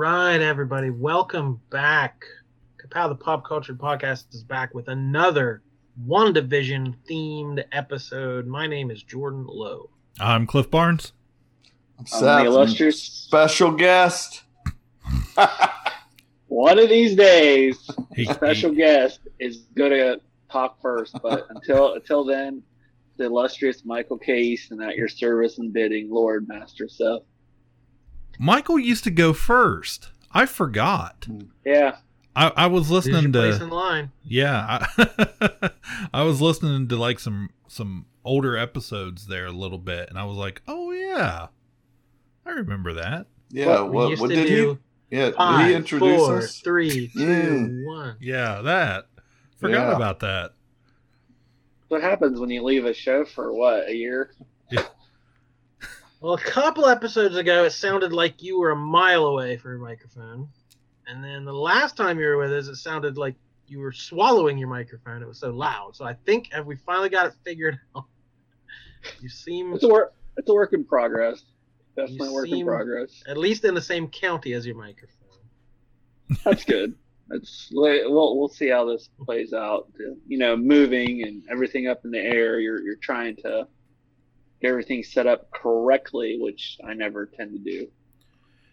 right, everybody, welcome back. Kapow the Pop Culture Podcast is back with another WandaVision themed episode. My name is Jordan Lowe. I'm Cliff Barnes. I'm I'm Seth, the illustrious. special guest. One of these days, He, special guest is gonna talk first. But until until then, the illustrious Michael K. Easton at your service and bidding, Lord Master Seth. Michael used to go first. I forgot. Yeah, I, I was This is listening place to in line. yeah. I, I was listening to like some some older episodes there a little bit, and I was like, oh yeah, I remember that. Yeah, we what, what did do he? Yeah, Five, did he introduce four, us? three, two, Mm. one. Yeah, that. Forgot Yeah. about that. what happens when you leave a show for what a year? Well, a couple episodes ago, it sounded like you were a mile away from your microphone. And then the last time you were with us, it sounded like you were swallowing your microphone. It was so loud. So I think have we finally got it figured out. You seem It's a work. It's a work in progress. Definitely You a work in progress. at least in the same county as your microphone. That's good. That's we'll we'll see how this plays out. You know, moving and everything up in the air. You're you're trying to get everything set up correctly, which I never tend to do.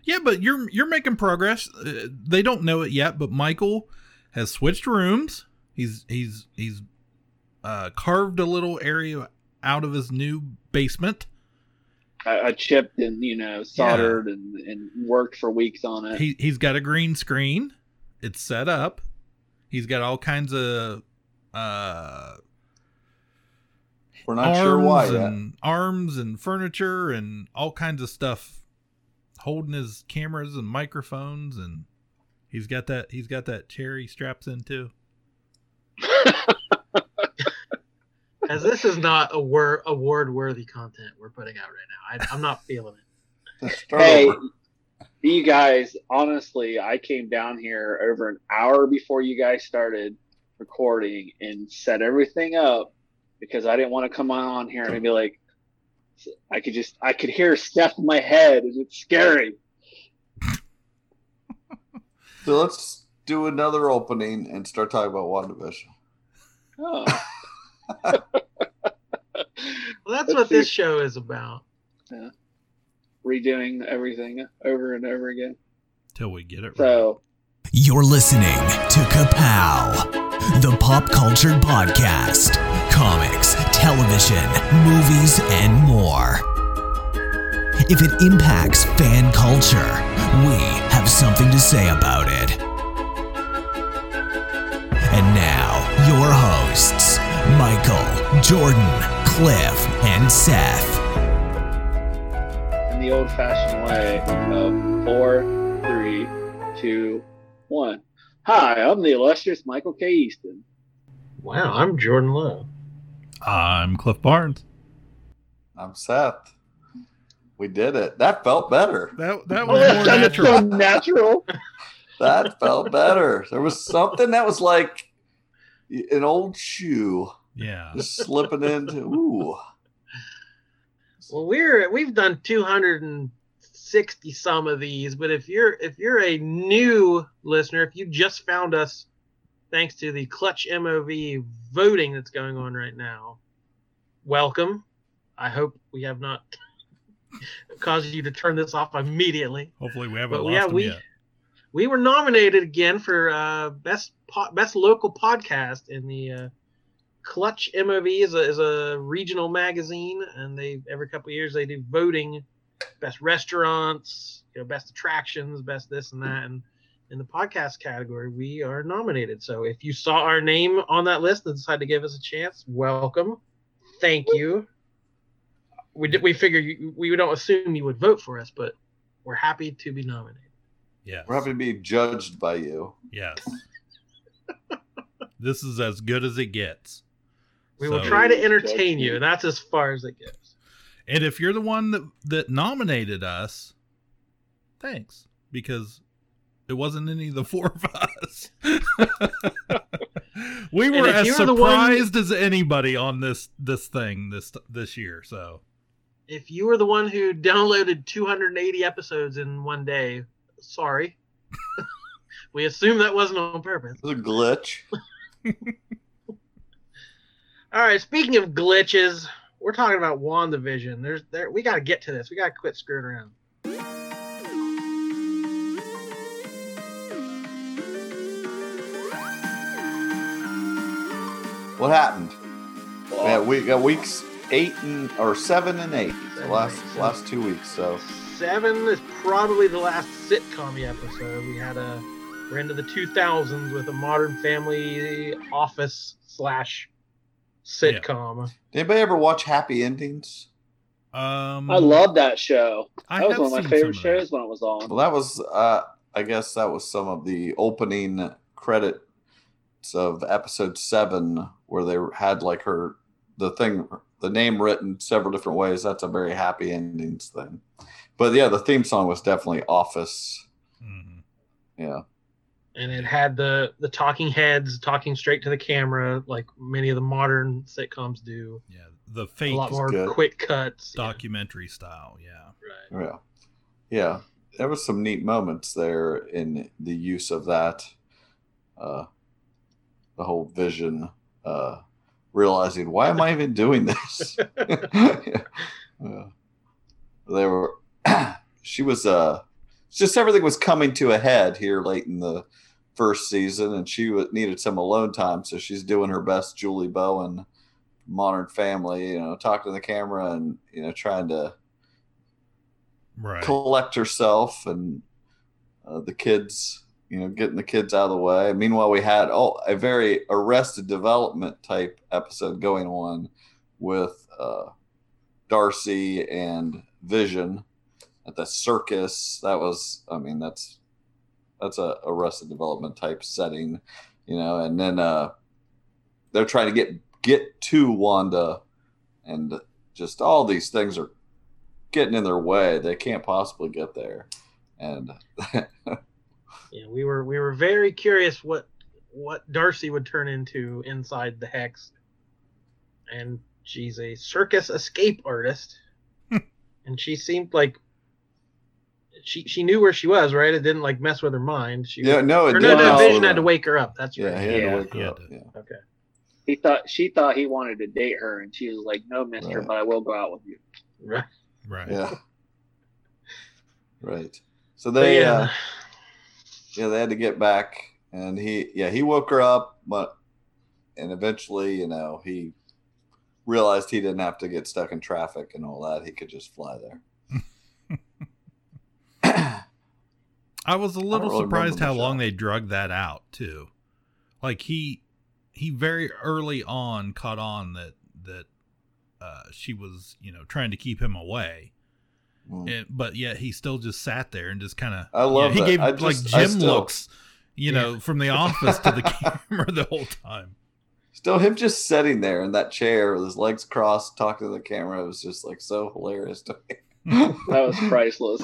Yeah, but you're you're making progress. Uh, they don't know it yet, but Michael has switched rooms. He's he's he's uh, carved a little area out of his new basement. I, I chipped and you know soldered and, and worked for weeks on it. He he's got a green screen. It's set up. He's got all kinds of uh We're not arms sure why yet. and arms and furniture and all kinds of stuff holding his cameras and microphones and he's got that he's got that cherry straps in too. As this is not a wor- award worthy content we're putting out right now. I, I'm not feeling it. Hey, over. you guys, honestly, I came down here over an hour before you guys started recording and set everything up because I didn't want to come on here and be like, I could just, I could hear Steph in my head and it's scary. So let's do another opening and start talking about WandaVision. Oh. Well, that's Let's what see. this show is about. Redoing everything over and over again. Till we get it right. You're listening to Kapow, the pop culture podcast, comics, television, movies, and more. If it impacts fan culture, we have something to say about it. And now, your hosts, Michael, Jordan, Cliff, and Seth. in the old fashioned way of four, three, two, one. Hi, I'm the illustrious Michael K. Easton. Wow, I'm Jordan Lowe. I'm Cliff Barnes. I'm Seth. We did it. That felt better. That that was more that's so natural. natural. That felt better. There was something that was like an old shoe Yeah. just slipping into. Ooh. Well, we're we've done 260 some of these, but if you're if you're a new listener, if you just found us thanks to the Clutch MOV voting that's going on right now, welcome. I hope we have not caused you to turn this off immediately. Hopefully we haven't But lost yeah, we yet. we were nominated again for uh, best po- best local podcast in the uh, Clutch MOV is a, is a regional magazine, and they every couple of years they do voting, best restaurants, you know, best attractions, best this and that, and in the podcast category we are nominated. So if you saw our name on that list and decided to give us a chance, welcome, thank you. We did, we figure you, we don't assume you would vote for us, but we're happy to be nominated. Yeah, We're happy to be judged by you. Yes. this is as good as it gets. We will try to entertain you, and that's as far as it goes. And if you're the one that that nominated us, thanks because it wasn't any of the four of us. we were as you're one- surprised as anybody on this this thing this this year. So If you were the one who downloaded 280 episodes in one day, sorry. we assume that wasn't on purpose. It was a glitch. All right. Speaking of glitches, we're talking about WandaVision. There's there. We got to get to this. We got to quit screwing around. What happened? Well, Yeah, we got weeks eight and or seven and eight. The Seven, last eight, last two weeks. So Seven is probably the last sitcom episode. We had a we're into the 2000s with a Modern Family office slash sitcom. did anybody ever watch Happy Endings? Um, I love that show. I That was one of my favorite of shows when it was on. Well, that was uh I guess that was some of the opening credits of episode seven where they had like her the thing the name written several different ways. That's a very happy endings thing. But yeah, the theme song was definitely Office. Mhm. Yeah. And it had the the talking heads talking straight to the camera, like many of the modern sitcoms do. Yeah, the fake A fake lot more good. quick cuts. yeah. documentary style. Yeah. Right. Yeah. Yeah. There was some neat moments there in the use of that. Uh the whole vision, uh realizing why am I even doing this? yeah. They were she was uh just everything was coming to a head here late in the first season and she needed some alone time so she's doing her best Julie Bowen modern family you know talking to the camera and you know trying to Right. collect herself and uh, the kids, you know, getting the kids out of the way. Meanwhile, we had oh a very Arrested Development type episode going on with uh, Darcy and Vision at the circus. That was, I mean, that's that's a Arrested Development type setting, you know. And then uh, they're trying to get get to Wanda, and just all these things are getting in their way. They can't possibly get there. And Yeah, we were we were very curious what what Darcy would turn into inside the hex. And she's a circus escape artist. and she seemed like she she knew where she was, right? It didn't like mess with her mind. She yeah, no, it or did no, no, Vision had to wake her up. That's Yeah, right. he had Yeah. to wake He her up. Yeah. Okay. He thought she thought he wanted to date her, and she was like, "No, Mister, Right. but I will go out with you." Right. Right. Yeah. Right. So But they yeah. uh yeah, they had to get back and he yeah, he woke her up, but and eventually, you know, he realized he didn't have to get stuck in traffic and all that. He could just fly there. I was a little really surprised how long they drug that out too. Like he he very early on caught on that that uh, she was you know trying to keep him away, Mm. and, but yet he still just sat there and just kind of I love he that. gave I like just- I Jim still- looks, you know, from the office to the camera the whole time. Still, him just sitting there in that chair with his legs crossed, talking to the camera was just like so hilarious to me. That was priceless.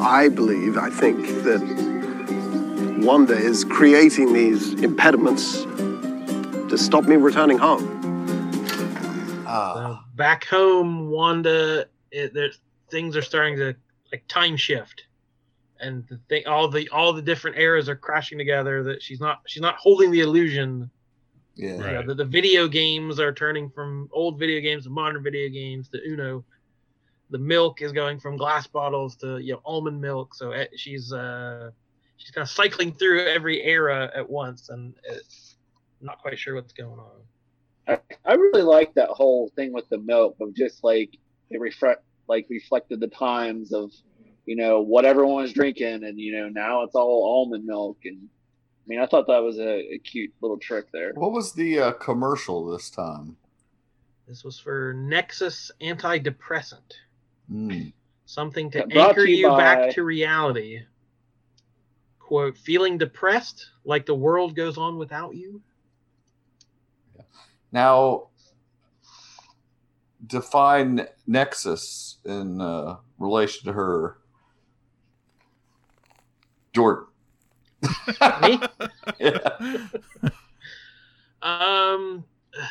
I believe, I think that Wanda is creating these impediments to stop me returning home. Ah, So back home, Wanda, it, there's things are starting to like time shift, and the thing, all the all the different eras are crashing together. That she's not she's not holding the illusion. yeah. You know, Right. the, the video games are turning from old video games to modern video games to Uno. The milk is going from glass bottles to you know almond milk. So eh, she's uh she's kind of cycling through every era at once, and it's not quite sure what's going on. I, I really like that whole thing with the milk of just like it reflect like reflected the times of you know what everyone was drinking and you know now it's all almond milk and I mean I thought that was a, a cute little trick there. What was the uh, commercial this time? This was for Nexus antidepressant. Mm. something to Yeah, anchor you you by- back to reality. Quote, feeling depressed like the world goes on without you? Now, define Nexus in uh, relation to her. Jordan. Me? Yeah. Um,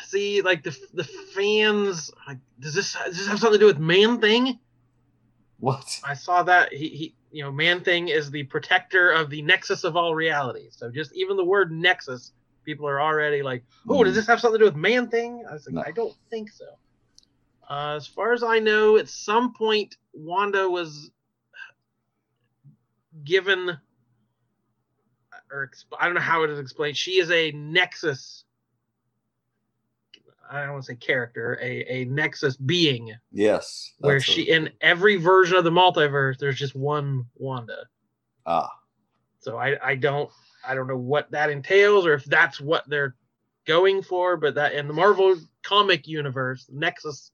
see, like the the fans, like, does this does this have something to do with Man Thing? What? I saw that he, he you know Man Thing is the protector of the nexus of all reality. So just even the word nexus, people are already like, oh, does this have something to do with Man Thing? I was like, No. I don't think so. Uh, as far as I know, at some point Wanda was given, or exp- I don't know how it is explained. She is a nexus. I don't want to say character, a, a nexus being Yes. where she a- in every version of the multiverse there's just one wanda ah so i i don't i don't know what that entails or if that's what they're going for but that in the marvel comic universe nexus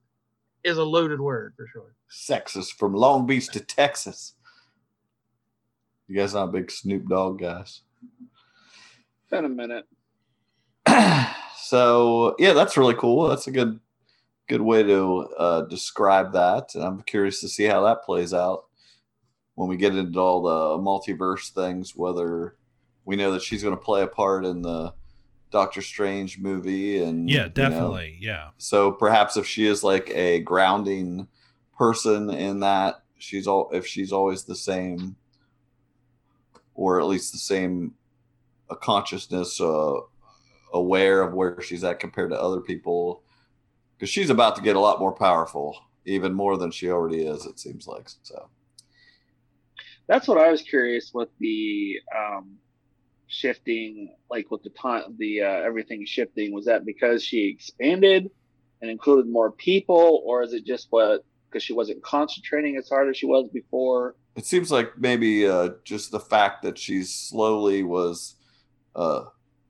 is a loaded word for sure sexist from Long Beach to Texas. You guys are not big Snoop Dogg guys. Been a minute. so yeah, that's really cool. That's a good good way to uh, describe that. And I'm curious to see how that plays out when we get into all the multiverse things. Whether we know that she's going to play a part in the Doctor Strange movie, and Yeah, you know, definitely. Yeah. so perhaps if she is like a grounding person in that, she's all if she's always the same, or at least the same a consciousness, uh, aware of where she's at compared to other people, because she's about to get a lot more powerful, even more than she already is. It seems like so. That's what I was curious with the um, shifting, like with the time, the uh, everything shifting. Was that because she expanded and included more people, or is it just what because she wasn't concentrating as hard as she was before? It seems like maybe uh, just the fact that she slowly was uh,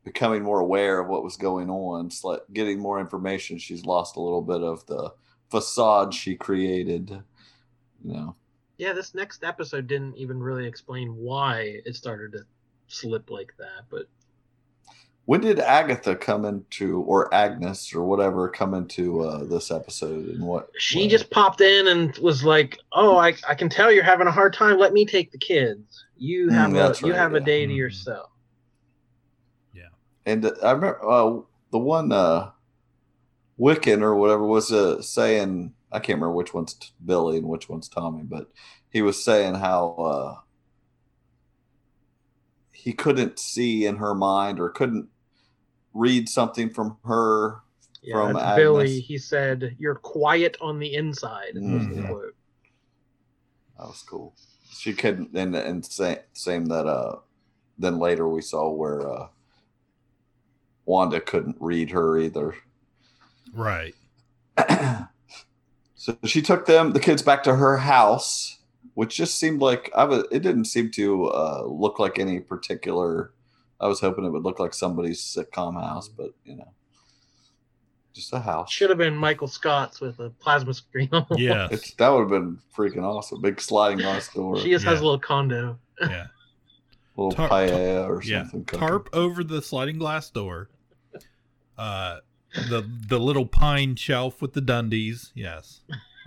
becoming more aware of what was going on, sli- getting more information. She's lost a little bit of the facade she created. You know, yeah this next episode didn't even really explain why it started to slip like that but when did Agatha come into, or Agnes, or whatever, come into uh, this episode, and what? she what- just popped in and was like oh i, I can tell you're having a hard time let me take the kids you Mm, have that's a you right, have a day to Mhm. yourself And uh, I remember uh, the one uh, Wiccan or whatever was uh, saying. I can't remember which one's t- Billy and which one's Tommy, but he was saying how uh, he couldn't see in her mind or couldn't read something from her. Yeah, From that's Billy, he said, "You're quiet on the inside." was the quote. That was cool. She couldn't, and and say, same that uh, then later we saw where uh, Wanda couldn't read her either. Right. so she took them, the kids, back to her house, which just seemed like I was. It didn't seem to uh, look like any particular. I was hoping it would look like somebody's sitcom house, but you know, just a house. Should have been Michael Scott's with a plasma screen. on. Yeah. It's, that would have been freaking awesome. Big sliding glass door, she just has a little condo. Yeah. little tar- paella or Yeah. something. cooking. Tarp over the sliding glass door. Uh, the the little pine shelf with the Dundies. Yes,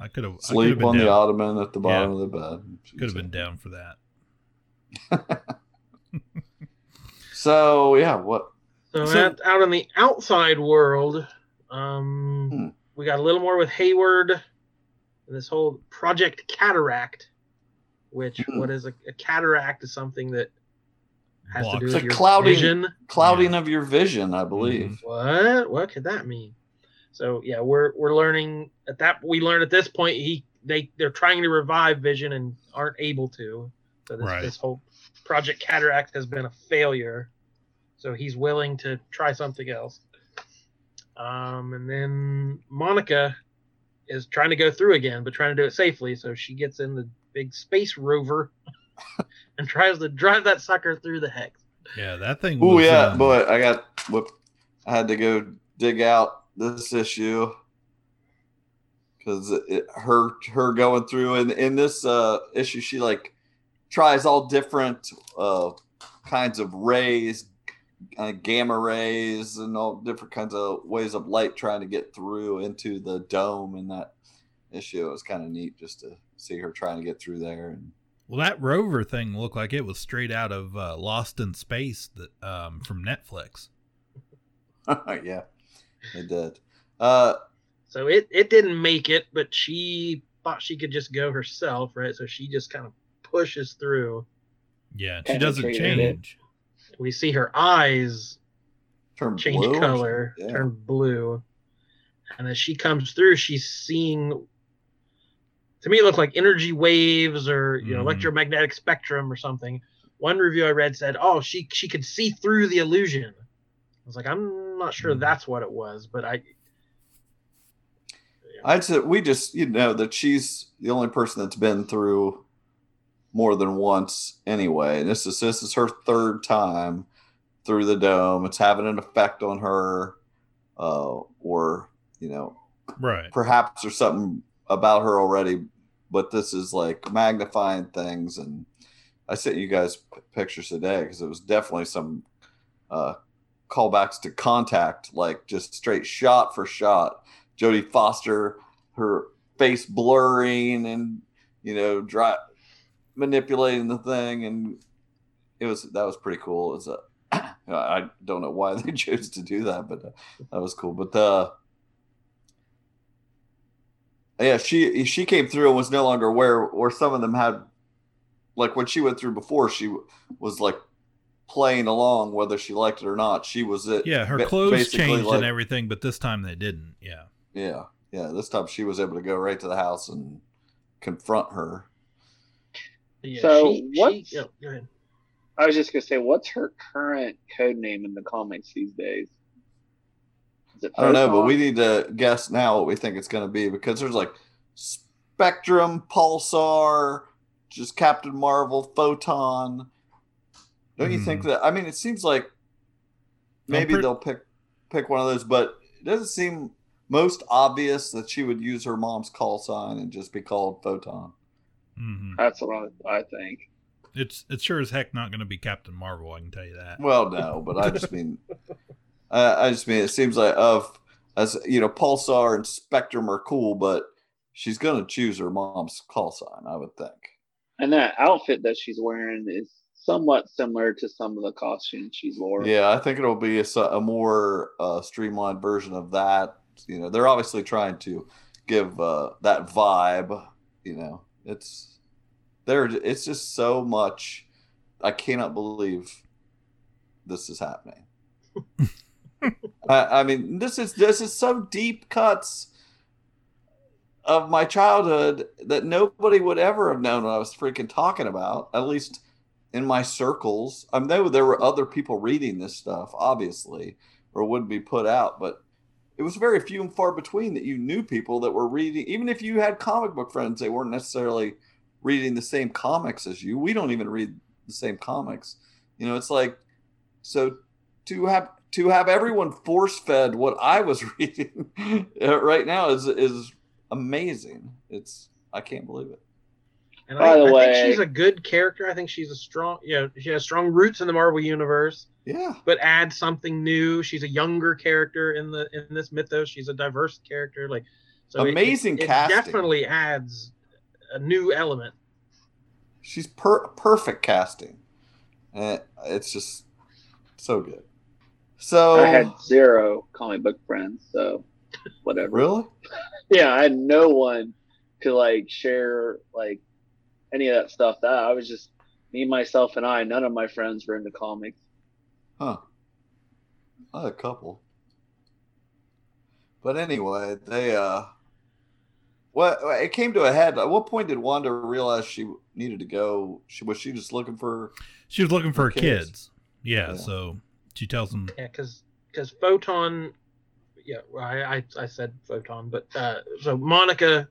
I could have Sleep on the ottoman at the bottom of the bed. Could have been down for that. So yeah, what? So, So- out, out in the outside world, um, Hmm. we got a little more with Hayward and this whole Project Cataract, which Hmm. what is a, a cataract is something that has to Blocks. do It's with a your clouding- vision. Clouding of your vision, I believe. What? What could that mean? So yeah, we're we're learning at that we learn at this point he they they're trying to revive Vision and aren't able to. So this, Right. this whole Project Cataract has been a failure. So he's willing to try something else. Um, and then Monica is trying to go through again, but trying to do it safely. So she gets in the big space rover and tries to drive that sucker through the hex. Yeah, that thing. Oh yeah, um, boy, I got whoop. I had to go dig out this issue because it, her her going through and in this uh issue she like tries all different uh kinds of rays uh, gamma rays and all different kinds of ways of light trying to get through into the dome in that issue it was kind of neat just to see her trying to get through there and Well, that rover thing looked like it was straight out of uh, Lost in Space that um, from Netflix. yeah it did uh So it, it didn't make it, but she thought she could just go herself, right? So she just kind of pushes through. Yeah, she doesn't Penetrated it. change. We see her eyes Turn change blue color. Yeah. turn blue, and as she comes through, she's seeing. To me, it looked like energy waves or you know Mhm. electromagnetic spectrum or something. One review I read said, "Oh, she she could see through the illusion." I was like, I'm not sure Mhm. that's what it was, but I. I'd say we just you know that she's the only person that's been through more than once anyway. And this is this is her third time through the dome. It's having an effect on her, uh, or you know, Right. perhaps there's something about her already, but this is like magnifying things. And I sent you guys p- pictures today because it was definitely some uh, callbacks to contact, like just straight shot for shot. Jodie Foster, her face blurring and you know, dry, manipulating the thing, and it was that was pretty cool. It was a I don't know why they chose to do that, but uh, that was cool. But uh, yeah, she she came through and was no longer aware, or some of them had, like when she went through before, she was like playing along whether she liked it or not. She was it. Yeah, her clothes basically changed like- and everything, but this time they didn't. Yeah. Yeah, yeah. This time she was able to go right to the house and confront her. Yeah, So she, what's- She, oh. I was just gonna say, what's her current code name in the comics these days? Is it I don't know, but we need to guess now what we think it's going to be because there's like Spectrum, Pulsar, just Captain Marvel, Photon. Don't you think Hmm. that? I mean, it seems like maybe pre- they'll pick pick one of those, but it doesn't seem most obvious that she would use her mom's call sign and just be called Photon. hmm That's what I, I think. It's it's sure as heck not going to be Captain Marvel. I can tell you that. Well, no, but I just mean, I, I just mean it seems like of as you know, Pulsar and Spectrum are cool, but she's gonna choose her mom's call sign, I would think. And that outfit that she's wearing is somewhat similar to some of the costumes she's wore. Yeah, I think it'll be a more uh, streamlined version of that. You know, they're obviously trying to give uh, that vibe. You know, it's there. It's just so much. I cannot believe this is happening. I, I mean, this is this is so deep cuts of my childhood that nobody would ever have known what I was freaking talking about. At least in my circles. I know there were other people reading this stuff, obviously, or wouldn't be put out, but it was very few and far between that you knew people that were reading. Even if you had comic book friends, they weren't necessarily reading the same comics as you. We don't even read the same comics. You know, it's like so to have to have everyone force fed what I was reading uh, right now is is amazing. It's I can't believe it. And By I, the I way- think she's a good character. I think she's a strong, you know, she has strong roots in the Marvel universe, Yeah. but adds something new. She's a younger character in the in this mythos. She's a diverse character. Like, so Amazing it, it, casting. definitely adds a new element. She's per- perfect casting. And it's just so good. So I had zero comic book friends, so whatever. really? Yeah, I had no one to like share like any of that stuff. That I was just me, myself, and I. None of my friends were into comics. Huh. I had a couple. But anyway, they uh what it came to a head. At what point did Wanda realize she needed to go? She was she just looking for She was looking for her Kids. kids. Yeah, Yeah. so she tells them. Yeah, because because photon, yeah, well, I, I I said photon, but uh, so Monica,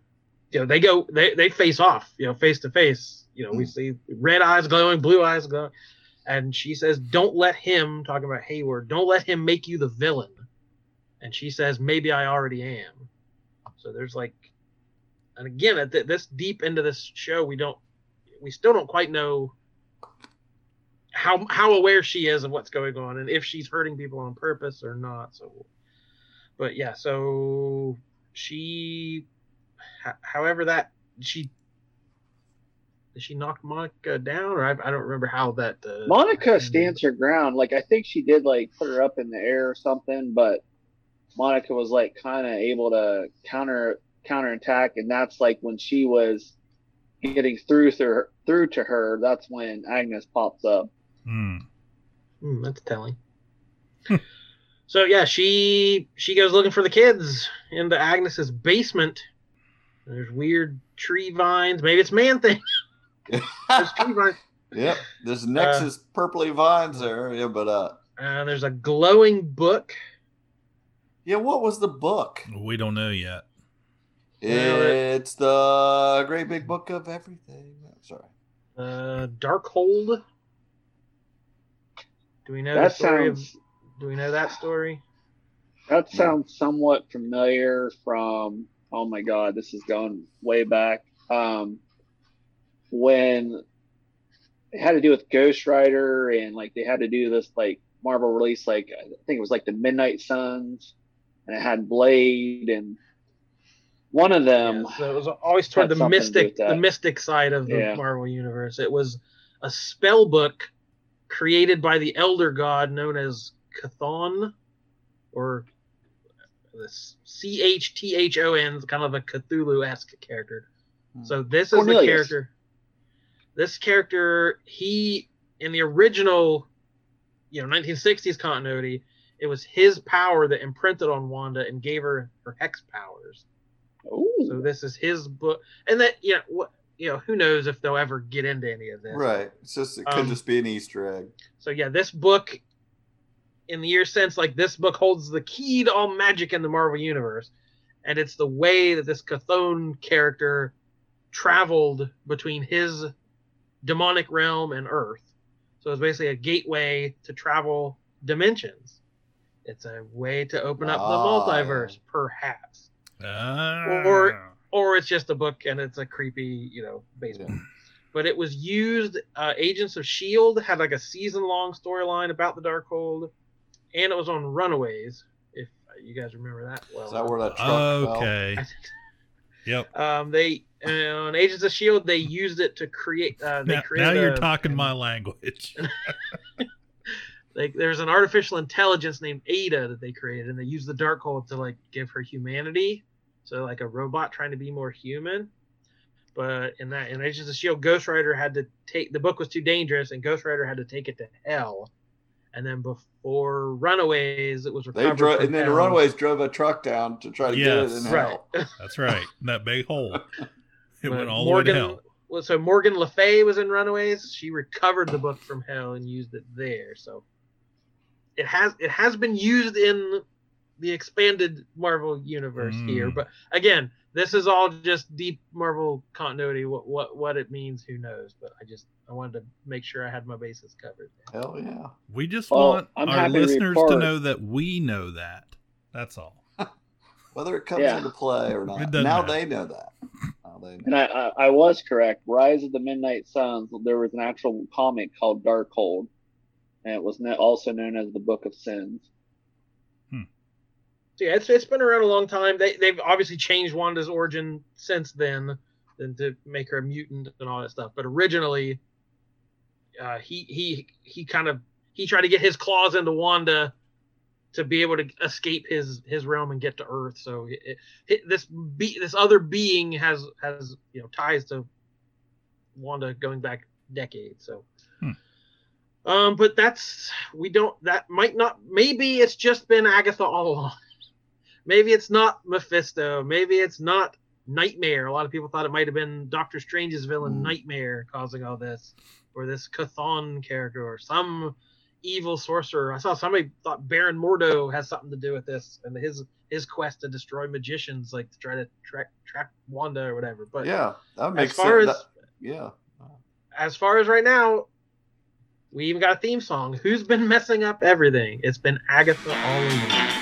you know, they go they they face off, you know, face to face. You know, we hmm. see red eyes glowing, blue eyes glowing, and she says, "Don't let him." Talking about Hayward, don't let him make you the villain. And she says, "Maybe I already am." So there's like, and again, at th- this deep into this show, we don't, we still don't quite know how how aware she is of what's going on and if she's hurting people on purpose or not. So, but yeah, so she, however that she. Did she knock Monica down, or I, I don't remember how that. Uh, Monica stands her ground. Like I think she did like put her up in the air or something, but Monica was like kind of able to counter counterattack, and that's like when she was getting through through her, through to her. That's when Agnes pops up. Hmm. Hmm, that's telling. so yeah, she she goes looking for the kids in the Agnes's basement. There's weird tree vines. Maybe it's man thing. There's tree vines. yep. There's Nexus purpley vines there. Yeah, but uh Uh, there's a glowing book. yeah, what was the book? We don't know yet. It's the Great Big Book of Everything. Sorry. Uh, Darkhold. Do we know That the story sounds of? Do we know that story? that sounds somewhat familiar from. Oh my God, this is going way back. Um, when it had to do with Ghost Rider and like they had to do this like Marvel release, like I think it was like the Midnight Suns, and it had Blade and one of them. Yeah, so it was always toward the something to mystic, the mystic side of the Yeah. Marvel universe. It was a spell book created by the Elder God known as Chthon, or this C H T H O N, kind of a Cthulhu esque character. Hmm. So this is the character. This character, he in the original, you know, 1960s continuity, it was his power that imprinted on Wanda and gave her her hex powers. So this is his book, and that you know what you know who knows if they'll ever get into any of this. Right. It's just it could Um, just be an Easter egg. So yeah, this book, in the year since, like this book holds the key to all magic in the Marvel universe, and it's the way that this Chthon character traveled between his demonic realm and Earth. So it's basically a gateway to travel dimensions. It's a way to open up Ah, the multiverse, perhaps. Ah. Or- or it's just a book and it's a creepy, you know, baseball. Yeah. But it was used. Uh, Agents of Shield had like a season-long storyline about the Darkhold, and it was on Runaways. If you guys remember that, well, Is that where that truck fell? okay. Yep. um, they uh, on Agents of Shield they used it to create. Uh, they Now, created now you're a- talking my language. Like there's an artificial intelligence named Ada that they created, and they used the Darkhold to like give her humanity. So like a robot trying to be more human. But in that in Agents of Shield, Ghost Rider had to take the book was too dangerous, and Ghost Rider had to take it to hell. And then before Runaways, it was They recovered. drove, from and then the. Runaways drove a truck down to try to get it Yes. in Right. hell. That's right. That big hole. It But went all the way to Morgan, hell. well, so Morgan Le Fay was in Runaways. She recovered the book from hell and used it there. So it has it has been used in the expanded Marvel universe here. Mm. But again, this is all just deep Marvel continuity. What what what it means, who knows? But I just I wanted to make sure I had my bases covered. Hell yeah. We just Well, want I'm our happy to listeners to know that we know that. That's all. Whether it comes Yeah. into play or not. Now matter. they know that. Now they know. and I, I I was correct. Rise of the Midnight Suns. There was an actual comic called Darkhold, and it was also known as the Book of Sins. So yeah, it's it's been around a long time. They they've obviously changed Wanda's origin since then, than to make her a mutant and all that stuff. But originally, uh, he he he kind of he tried to get his claws into Wanda to be able to escape his his realm and get to Earth. So it, it, this be this other being has has you know ties to Wanda going back decades. So. Hmm. Um, but that's we don't that might not maybe it's just been Agatha all along. Maybe it's not Mephisto. Maybe it's not Nightmare. A lot of people thought it might have been Doctor Strange's villain Hmm. Nightmare causing all this, or this Chthon character, or some evil sorcerer. I saw somebody thought Baron Mordo has something to do with this and his his quest to destroy magicians, like to try to track track Wanda or whatever. But Yeah. That as makes far sense. as That- yeah. as far as right now, we even got a theme song. Who's been messing up everything? It's been Agatha all along.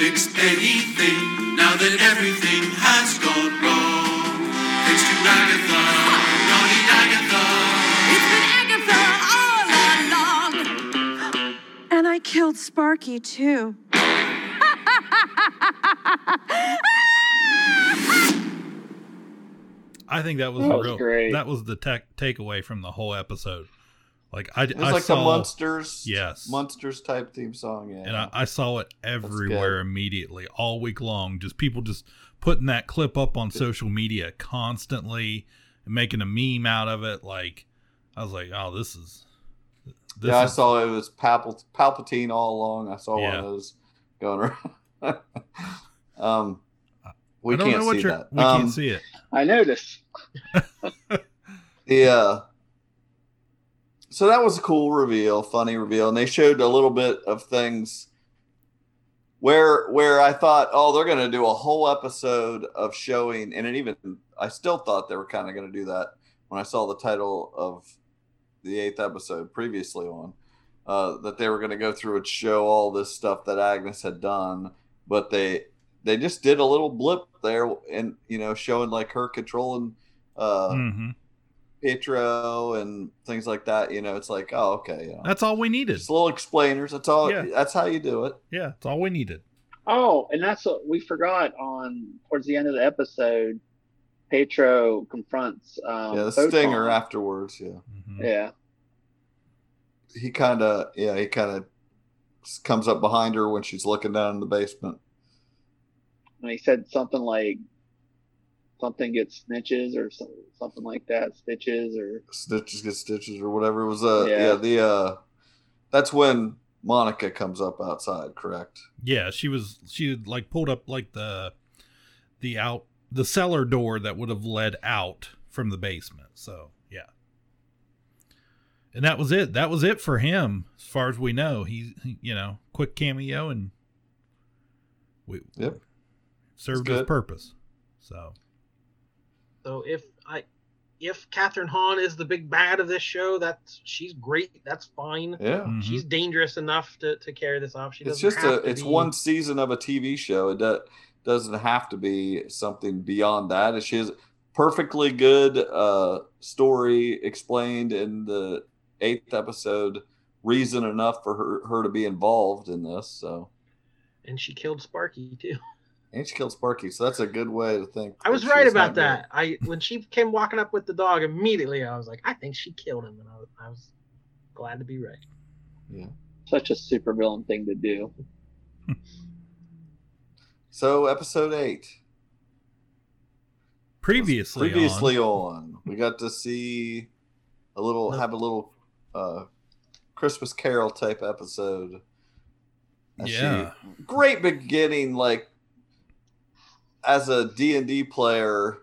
risk anything now that everything has gone wrong. Thanks to Agatha, naughty Agatha. It's been Agatha all along. And I killed Sparky too. I think that was That was real. great. That was the tech takeaway from the whole episode. Like I, It was I like saw, the monsters, Yes. monsters type theme song. Yeah, and I, I saw it everywhere immediately, all week long. Just people just putting that clip up on social media constantly and making a meme out of it. Like I was like, oh, this is. This yeah, I saw it was Palpat- Palpatine all along. I saw one Yeah. of those going around. um, we I don't can't know what see you're. that. We um, can't see it. I noticed. Yeah. So that was a cool reveal, funny reveal, and they showed a little bit of things where where I thought, oh, they're going to do a whole episode of showing, and it even I still thought they were kind of going to do that when I saw the title of the eighth episode previously on uh, that they were going to go through and show all this stuff that Agnes had done, but they they just did a little blip there, and you know, showing like her controlling. Uh, hmm Pietro and things like that. You know, it's like, oh, okay, you know, That's all we needed. just little explainers. That's all. Yeah. That's how you do it. Yeah, that's all we needed. Oh, and that's what we forgot on towards the end of the episode. Pietro confronts um, yeah, the Photon. stinger afterwards. Yeah, Mhm. Yeah, he kind of, yeah, he kind of comes up behind her when she's looking down in the basement. and he said something like something gets snitches or some, something like that, stitches or Stitches get stitches or whatever. It was uh, yeah, Yeah. the uh, that's when Monica comes up outside. Correct. Yeah, she was. She had like pulled up like the the out the cellar door that would have led out from the basement. So yeah, and that was it. That was it for him, as far as we know. He, he you know, quick cameo and we Yep. served his purpose. So So if I, if Kathryn Hahn is the big bad of this show, that's she's great. That's fine. Yeah. mhm. She's dangerous enough to, to carry this off. She it's doesn't just a it's be- one season of a tv show it do, doesn't have to be something beyond that it's just perfectly good uh story explained in the eighth episode reason enough for her her to be involved in this so and she killed Sparky too. and she killed sparky so that's a good way to think I was right about not that. I when she came walking up with the dog, immediately I was like, I think she killed him, and I was, I was glad to be right. yeah such a supervillain thing to do. so episode eight previously, previously on, on. we got to see a little No. have a little uh christmas carol type episode And she- yeah, great beginning like as a d&d player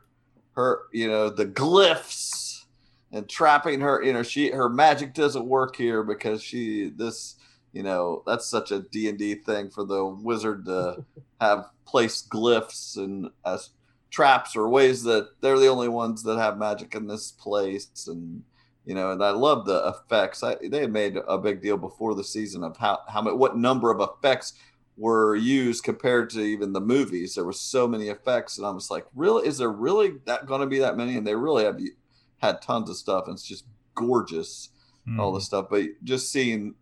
her you know the glyphs and trapping her you know she her magic doesn't work here because she this you know that's such a d&d thing for the wizard to have placed glyphs and as traps or ways that they're the only ones that have magic in this place. And you know and i love the effects. I, they had made a big deal before the season of how how many what number of effects were used compared to even the movies there were so many effects and i was like really is there really that going to be that many and they really have had tons of stuff and it's just gorgeous all Mhm. this stuff but just seeing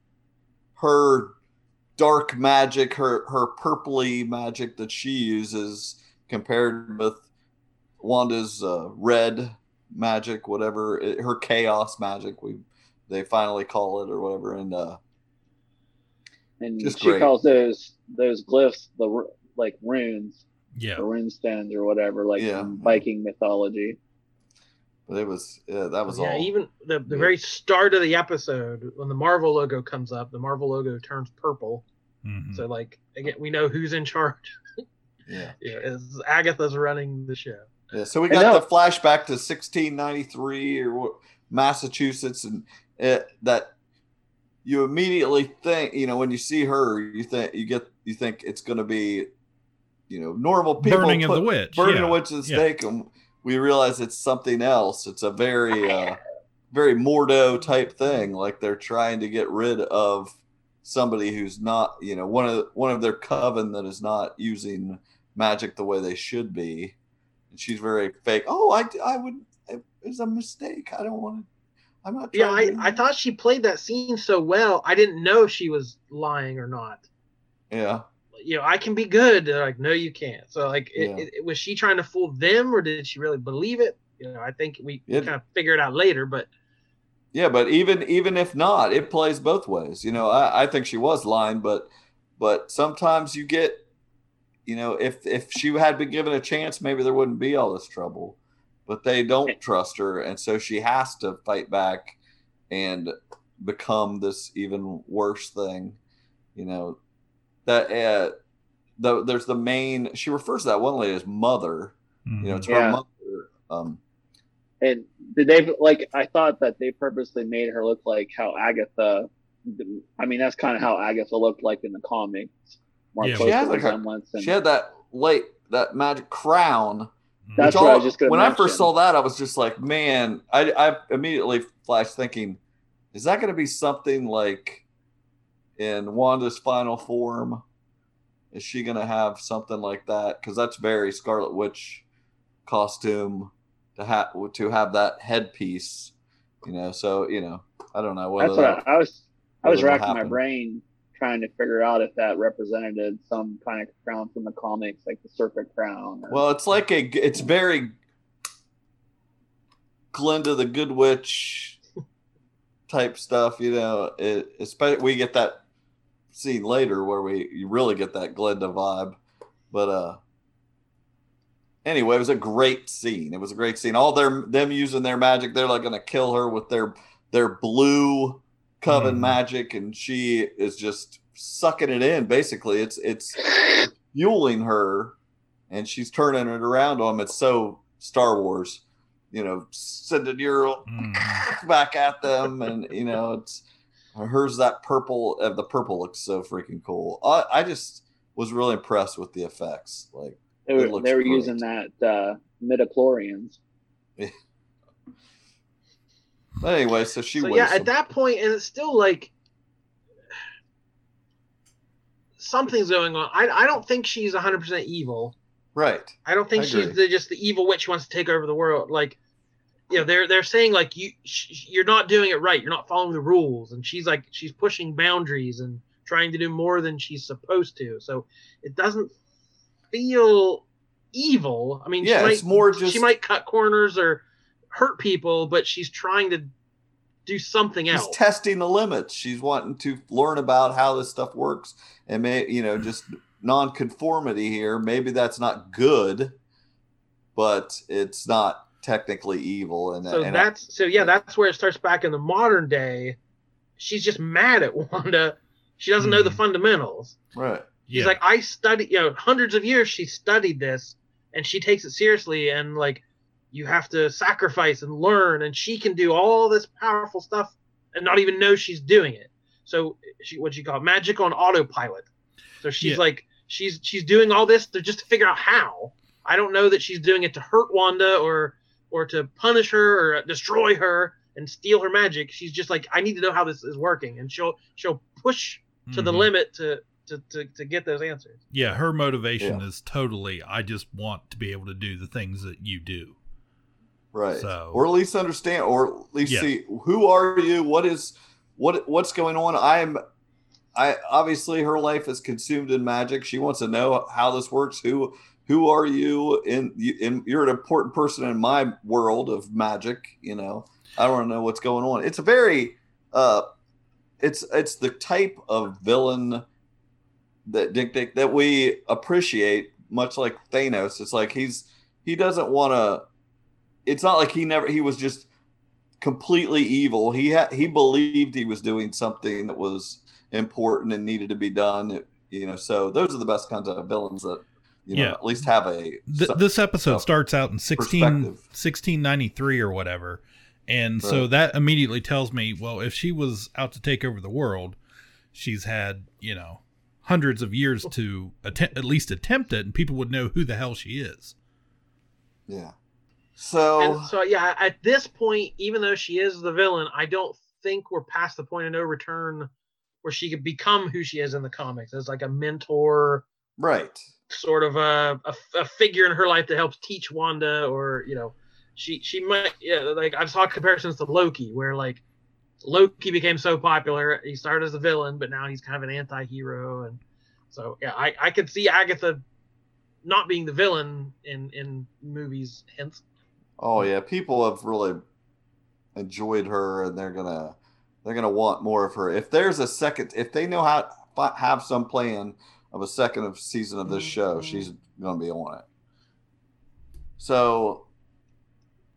her dark magic her her purpley magic that she uses compared with wanda's uh, red magic whatever it, her chaos magic we they finally call it or whatever and uh And Just she great. calls those those glyphs the like runes, yeah, the rune stones or whatever, like Yeah. in Viking mythology. but it was yeah that was yeah, all even the, the Yeah. very start of the episode when the Marvel logo comes up, the Marvel logo turns purple. Mhm. So like again, we know who's in charge. yeah Yeah, is Agatha's running the show. Yeah, so we got now- the flashback to 1693 or what, Massachusetts, and it, that you immediately think, you know, when you see her, you think you get you think it's going to be, you know, normal people burning of put- the witch, burning yeah. a witch at the yeah. stake, and we realize it's something else. It's a very, uh, very Mordo type thing. Like they're trying to get rid of somebody who's not, you know, one of one of their coven that is not using magic the way they should be, and she's very fake. Oh, I I would. It was a mistake. I don't want to. I'm not. Yeah, I, I thought she played that scene so well. I didn't know if she was lying or not. Yeah. You know, I can be good. They're like, no, you can't. So, like, it, Yeah. it, it- was she trying to fool them, or did she really believe it? You know, I think we It- kind of figure it out later. But Yeah, but even even if not, it plays both ways. You know, I, I think she was lying, but but sometimes you get, you know, if if she had been given a chance, maybe there wouldn't be all this trouble. But they don't trust her, and so she has to fight back and become this even worse thing. You know, that uh, the there's the main. She refers to that one lady as mother. You know, it's her Yeah. mother. Um, And did they like? I thought that they purposely made her look like how Agatha. I mean, that's kind of how Agatha looked like in the comics. More Yeah, close She had, to like, a- resemblance. And she had that late that magic crown. Mm-hmm. that's Which what I was just going to when mention. I first saw that, I was just like, man, I, I immediately flashed thinking, is that going to be something like in Wanda's final form? Is she going to have something like that? Because that's very Scarlet Witch costume to have to have that headpiece, you know. So you know, I don't know whether That's what I, I was. I was racking my brain trying to figure out if that represented some kind of crown from the comics, like the Serpent Crown. or- Well, it's like a. It's very Glinda the Good Witch type stuff, you know. It, especially we get that scene later where we you really get that Glinda vibe, but uh. Anyway, it was a great scene. It was a great scene. All their them using their magic, they're like going to kill her with their their blue coven Mhm. magic, and she is just sucking it in. Basically, it's it's fueling her and she's turning it around on them. It's so Star Wars, you know, sending your Mhm. back at them, and you know, it's hers that purple. Uh, the purple looks so freaking cool. I, I just was really impressed with the effects. Like, they were, they were using that uh, midichlorians. but anyway, so she so yeah, at that point, and it's still like something's going on. I I don't think she's 100 percent evil. right. I don't think I she's the, just the evil witch who wants to take over the world. Like, you know, they're they're saying like you sh- you're not doing it right. You're not following the rules, and she's like she's pushing boundaries and trying to do more than she's supposed to. So it doesn't feel evil. I mean, Yeah, she might, it's more just- she might cut corners or hurt people, but she's trying to do something She's else. testing the limits. She's wanting to learn about how this stuff works, and may you know just non-conformity here. Maybe that's not good, but it's not technically evil. And, so and I- that's so yeah, that's where it starts back in the modern day. She's just mad at Wanda. She doesn't know the Mhm. fundamentals. right. She's Yeah. like, I studied, you know, hundreds of years she studied this, and she takes it seriously. And like, you have to sacrifice and learn, and she can do all this powerful stuff and not even know she's doing it. So she, what she call it, magic on autopilot. So she's Yeah. like, she's she's doing all this to just to figure out how. I don't know that she's doing it to hurt Wanda or or to punish her or destroy her and steal her magic. She's just like, I need to know how this is working, and she'll she'll push to the Mhm. limit to, to to to get those answers. Yeah, her motivation Yeah. is totally. I just want to be able to do the things that you do. Right. So- or at least understand, or at least Yeah. see who are you? What is what what's going on? I'm I obviously her life is consumed in magic. She wants to know how this works. Who who are you? In you're an important person in my world of magic. You know, I want to know what's going on. It's a very uh, it's it's the type of villain that Dick Dick that we appreciate, much like Thanos. It's like he's he doesn't want to. It's not like he never he was just completely evil. He had he believed he was doing something that was important and needed to be done. You know, so those are the best kinds of villains that you know Yeah. at least have a Th- this episode so- starts out in 16, 1693 or whatever. And so that immediately tells me, well, if she was out to take over the world, she's had, you know, hundreds of years to attempt, at least attempt it, and people would know who the hell she is. yeah. So And so yeah, at this point, even though she is the villain, I don't think we're past the point of no return where she could become who she is in the comics as like a mentor, Right. sort of a, a, a figure in her life that helps teach Wanda, or you know, she she might yeah like I've saw comparisons to Loki where like Loki became so popular, he started as a villain, but now he's kind of an anti-hero, and so yeah, I I could see Agatha not being the villain in in movies. Hence, Oh yeah, people have really enjoyed her, and they're gonna they're gonna want more of her. If there's a second, if they know how fi- have some plan of a second of season of this show, she's gonna be on it. So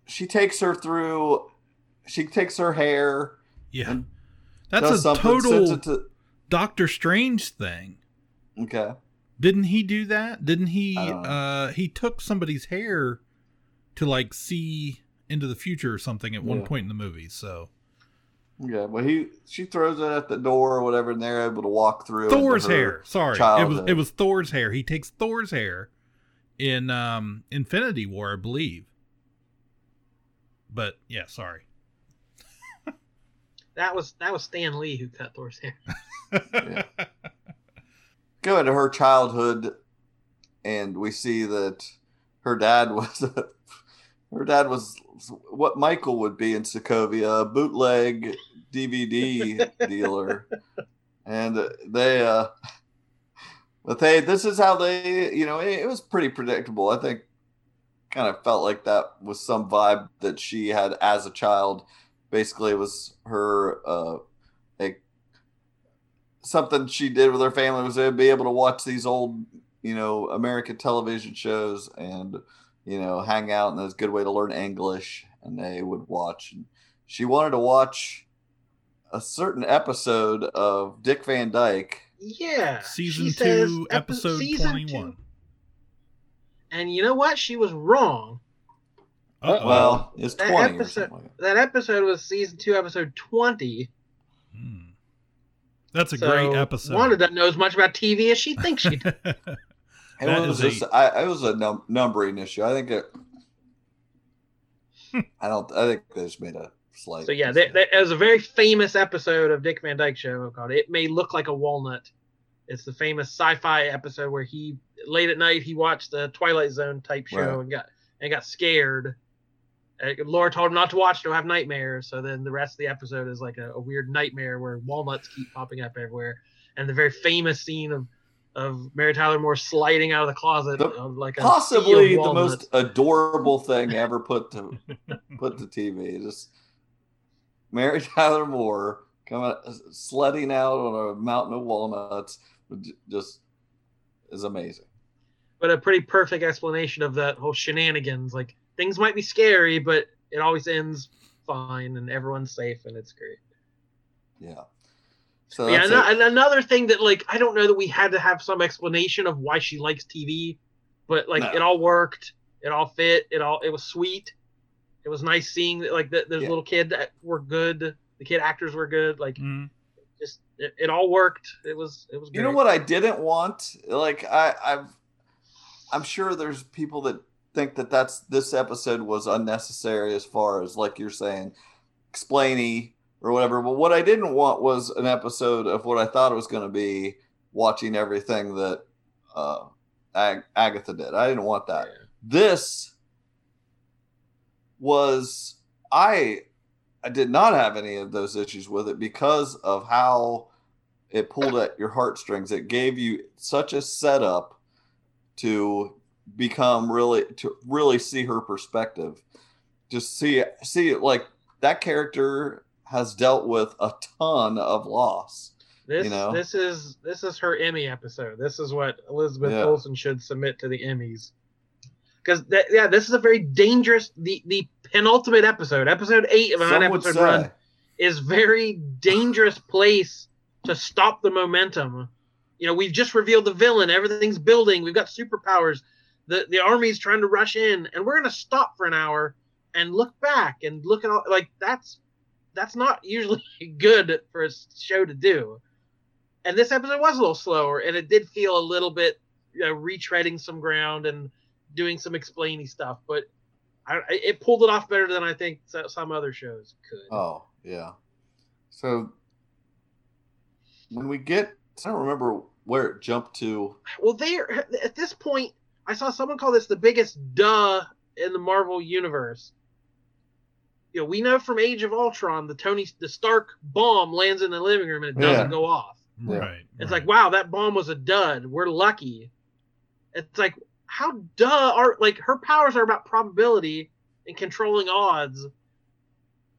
she takes her through. She takes her hair. Yeah. That's a total to- Doctor Strange thing. okay. Didn't he do that? Didn't he I don't know. uh he took somebody's hair to like see into the future or something at one Yeah. point in the movie. So Yeah, well, he she throws it at the door or whatever, and they're able to walk through. Thor's hair. Sorry. It was it was Thor's hair. He takes Thor's hair in um Infinity War, I believe. But yeah, sorry. that was that was Stan Lee who cut Thor's hair. go into her childhood, and we see that her dad was her dad was what Michael would be in Sokovia, a bootleg DVD dealer, and they uh, but they this is how they you know it, it was pretty predictable. I think kind of felt like that was some vibe that she had as a child. Basically, it was her uh, a something she did with her family was to be able to watch these old, you know, American television shows and, you know, hang out. And it was a good way to learn English. And they would watch. And she wanted to watch a certain episode of Dick Van Dyke. Yeah, Season she says two, epi- episode season twenty two. one. And you know what? She was wrong. Uh-oh. Well, it's That 20 or episode- something like that. That episode was season two, episode twenty. Hmm. That's a so great episode. Wanda doesn't know as much about TV as she thinks she does. It That was, is just, I, it was a num- numbering issue. I think it, I don't, I think they just made a slight. so yeah, there, mistake. there was a very famous episode of Dick Van Dyke Show called "It May Look Like a Walnut." It's the famous sci-fi episode where he late at night he watched the Twilight Zone type show Right. and got and got scared. Uh, Laura told him not to watch; it, he'll have nightmares. So then the rest of the episode is like a, a weird nightmare where walnuts keep popping up everywhere, and the very famous scene of of Mary Tyler Moore sliding out of the closet The- of like a possibly the most adorable thing ever put to put to TV. Just Mary Tyler Moore coming sledding out on a mountain of walnuts, just is amazing. but a pretty perfect explanation of that whole shenanigans. Like things might be scary, but it always ends fine and everyone's safe and it's great. Yeah. So yeah, and, it. and another thing that like I don't know that we had to have some explanation of why she likes TV, but like No. it all worked, it all fit, it all it was sweet. It was nice seeing that like the, those Yeah. little kid that were good, the kid actors were good. Like Mm. just it, it all worked. It was it was. You know what I didn't want? Like I, I've, I'm sure there's people that think that that's this episode was unnecessary as far as like you're saying, explainy or whatever. But what I didn't want was an episode of what I thought it was going to be, watching everything that uh, Ag- Agatha did. I didn't want that. This was I I did not have any of those issues with it because of how it pulled at your heartstrings. It gave you such a setup to become really to really see her perspective. Just see see like that character has dealt with a ton of loss. This you know? this is this is her Emmy episode. This is what Elizabeth Yeah. Olsen should submit to the Emmys. Because yeah, this is a very dangerous the the penultimate episode, episode eight of a Some nine episode run, is very dangerous place to stop the momentum. You know, we've just revealed the villain. Everything's building. We've got superpowers. The the army's trying to rush in, and we're gonna stop for an hour and look back and look at all like that's that's not usually good for a show to do. And this episode was a little slower, and it did feel a little bit you know, retreading some ground and doing some explainy stuff. But I, it pulled it off better than I think some other shows could. Oh, yeah. So when we get, I don't remember where it jumped to. Well, there at this point, I saw someone call this the biggest duh in the Marvel universe. You know, we know from Age of Ultron the Tony the Stark bomb lands in the living room and it doesn't Yeah. go off. Right. It's right. like, wow, that bomb was a dud. We're lucky. It's like, how duh are like her powers are about probability and controlling odds.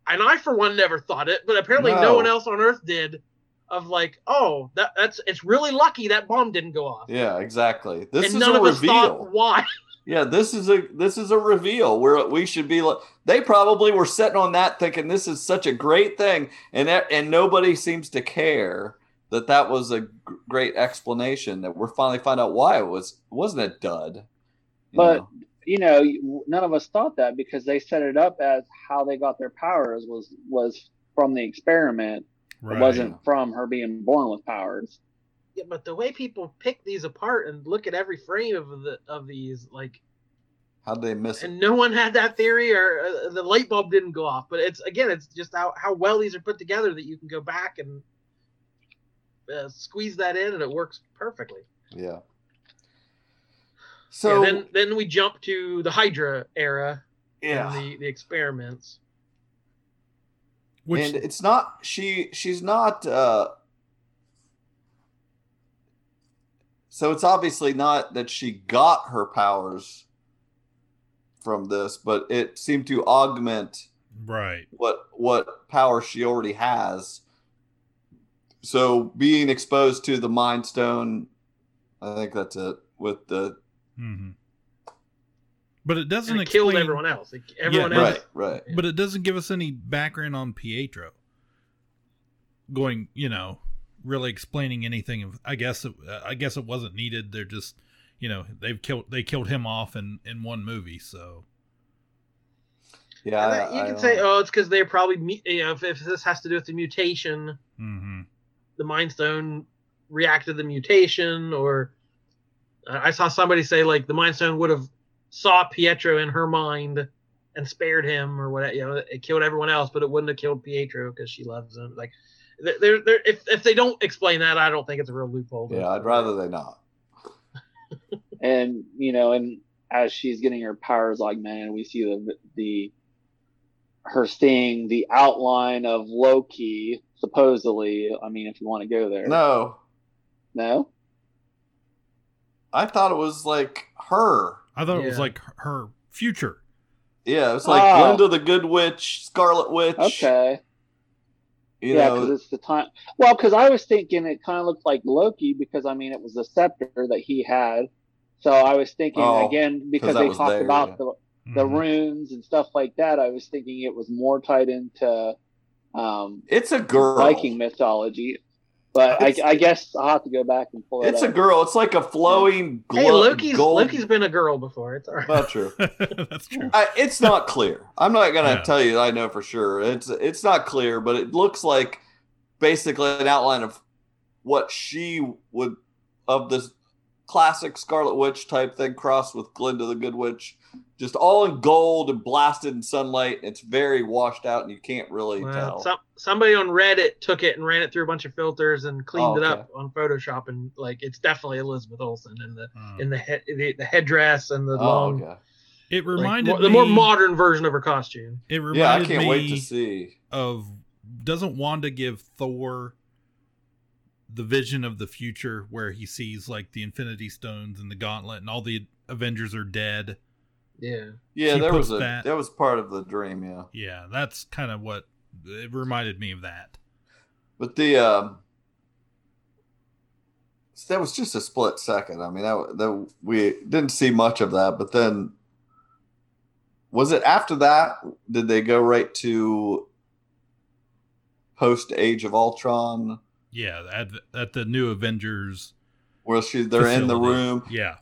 And I, for one, never thought it, but apparently no, No. one else on Earth did. Of like, oh, that that's it's really lucky that bomb didn't go off. Yeah, exactly. This and is none a of us reveal. thought why. Yeah, this is a this is a reveal where we should be like they probably were sitting on that thinking this is such a great thing and that, and nobody seems to care that that was a g- great explanation that we're finally find out why it was wasn't a dud. you But- know? you know, none of us thought that because they set it up as how they got their powers was was from the experiment. right. It wasn't from her being born with powers. Yeah, but the way people pick these apart and look at every frame of the of these, like, how'd they miss it? and no one had that theory or uh, the light bulb didn't go off. But it's again, it's just how how well these are put together that you can go back and uh, squeeze that in, and it works perfectly. Yeah. So So then then we jump to the Hydra era yeah. and the the experiments. Which and it's not she she's not uh so it's obviously not that she got her powers from this but it seemed to augment right. what what power she already has so being exposed to the mind stone i think that's it with the hmm But it doesn't And it explain. killed everyone else. Like, everyone Yeah, else. right right But it doesn't give us any background on Pietro. Going, you know, really explaining anything. Of, I guess it, uh, I guess it wasn't needed. They're just, you know, they've killed they killed him off in in one movie. So yeah I- you I can don't- say, oh, it's because they're probably, you know, if, if this has to do with the mutation, hmm the Mind Stone reacted to the mutation, or uh, I saw somebody say like the Mind Stone would have saw Pietro in her mind and spared him, or what, you know, it killed everyone else, but it wouldn't have killed Pietro because she loves him. Like, they're, they're, if if they don't explain that, I don't think it's a real loophole. yeah i'd rather they not and you know, and as she's getting her powers augmented, we see the the her seeing the outline of Loki. Supposedly, I mean, if you want to go there, no no, i thought it was like her I thought it was like her future. Yeah, it's like Oh. Glinda the Good Witch, Scarlet Witch. okay, You yeah, because it's the time. Well, because I was thinking it kind of looked like Loki because I mean it was the scepter that he had, so I was thinking Oh, again because they talked there, about yeah. the the Mhm. runes and stuff like that. I was thinking it was more tied into um, it's a girl. Viking mythology. But I, I guess I'll have to go back and pull it It's a girl. It's like a flowing glow. Hey, Loki's gold. Loki's been a girl before. It's all right. Not true. That's true. I, it's not clear. I'm not gonna Yeah. tell you. I know for sure. It's it's not clear, but it looks like basically an outline of what she would of this classic Scarlet Witch type thing crossed with Glinda the Good Witch, just all in gold and blasted in sunlight. It's very washed out, and you can't really Well, tell. some, somebody on Reddit took it and ran it through a bunch of filters and cleaned Oh, it up on Photoshop, and like it's definitely Elizabeth Olsen in the Uh, in the head the, the headdress and the oh, long, okay. it like, reminded more- the more modern version of her costume. It reminded Yeah, I can't me wait to see. of doesn't Wanda give Thor the vision of the future where he sees like the Infinity Stones and the Gauntlet and all the Avengers are dead? Yeah, Yeah, She there was a that- that was part of the dream. Yeah. Yeah, that's kind of what it reminded me of that. But the um, that was just a split second. I mean, that, that we didn't see much of that. But then, was it after that? Did they go right to post Age of Ultron, Yeah, at, at the new Avengers. where she they're in the room? Yeah,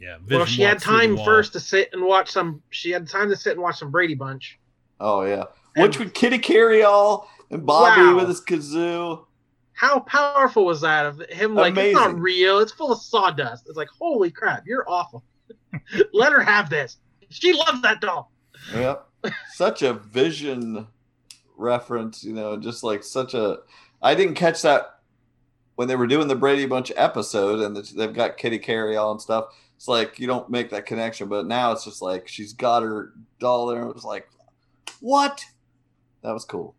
yeah. well, she had walks through the time first to sit and watch some. She had time to sit and watch some Brady Bunch. Oh yeah, which would Kitty Karry-All and Bobby Wow. with his kazoo. How powerful was that of him? Like it's not real. It's full of sawdust. It's like holy crap, you're awful. Let her have this. She loves that doll. Yep. such a vision reference, you know, just like such a I didn't catch that when they were doing the Brady Bunch episode and they've got Kitty Karry-All and stuff, it's like you don't make that connection. But now it's just like she's got her doll there. It was like, what? That was cool.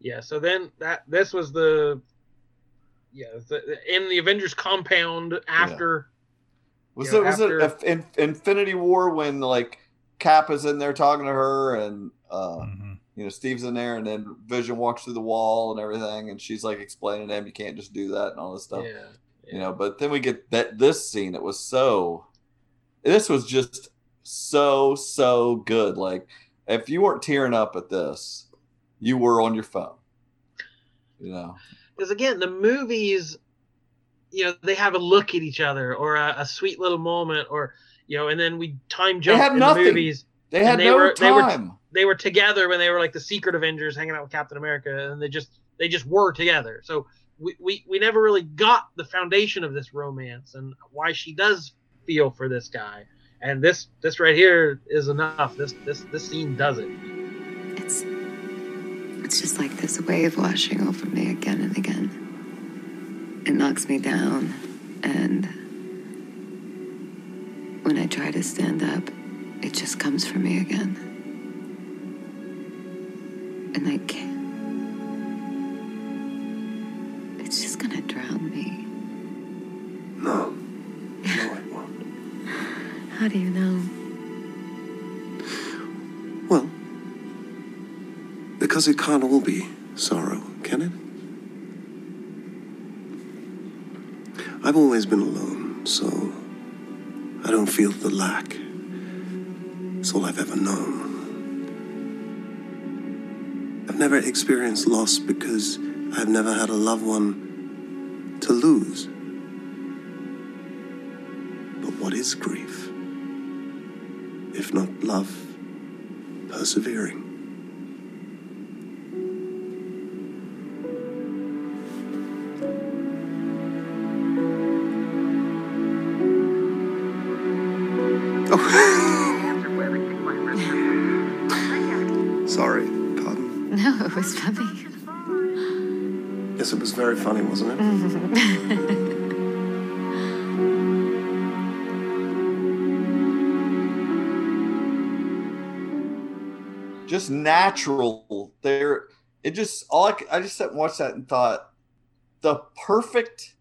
Yeah. So then that this was the yeah the, in the Avengers compound after. Was it know, was after- it in, Infinity War when like Cap is in there talking to her and uh, Mhm. you know Steve's in there and then Vision walks through the wall and everything and she's like explaining to him you can't just do that and all this stuff. Yeah. You know but then we get that this scene it was so this was just so so good. Like if you weren't tearing up at this you were on your phone you know? Because again the movies you know they have a look at each other or a, a sweet little moment or you know and then we time jump they had in nothing. the movies they had they no were- they were- time. they were together when they were like the secret avengers hanging out with captain america and they just they just were together. So we, we, we never really got the foundation of this romance and why she does feel for this guy and this this right here is enough this this this scene does it It's it's just like this wave washing over me again and again. It knocks me down and when I try to stand up, it just comes for me again. And I can't. It's just gonna drown me. No. No, it won't. How do you know? Well, because it can't all be sorrow, can it? I've always been alone, so I don't feel the lack. It's all I've ever known. I've never experienced loss because I've never had a loved one to lose. But what is grief? If not love, persevering. Funny, wasn't it? just natural there it just all I, I just sat and watched that and thought the perfect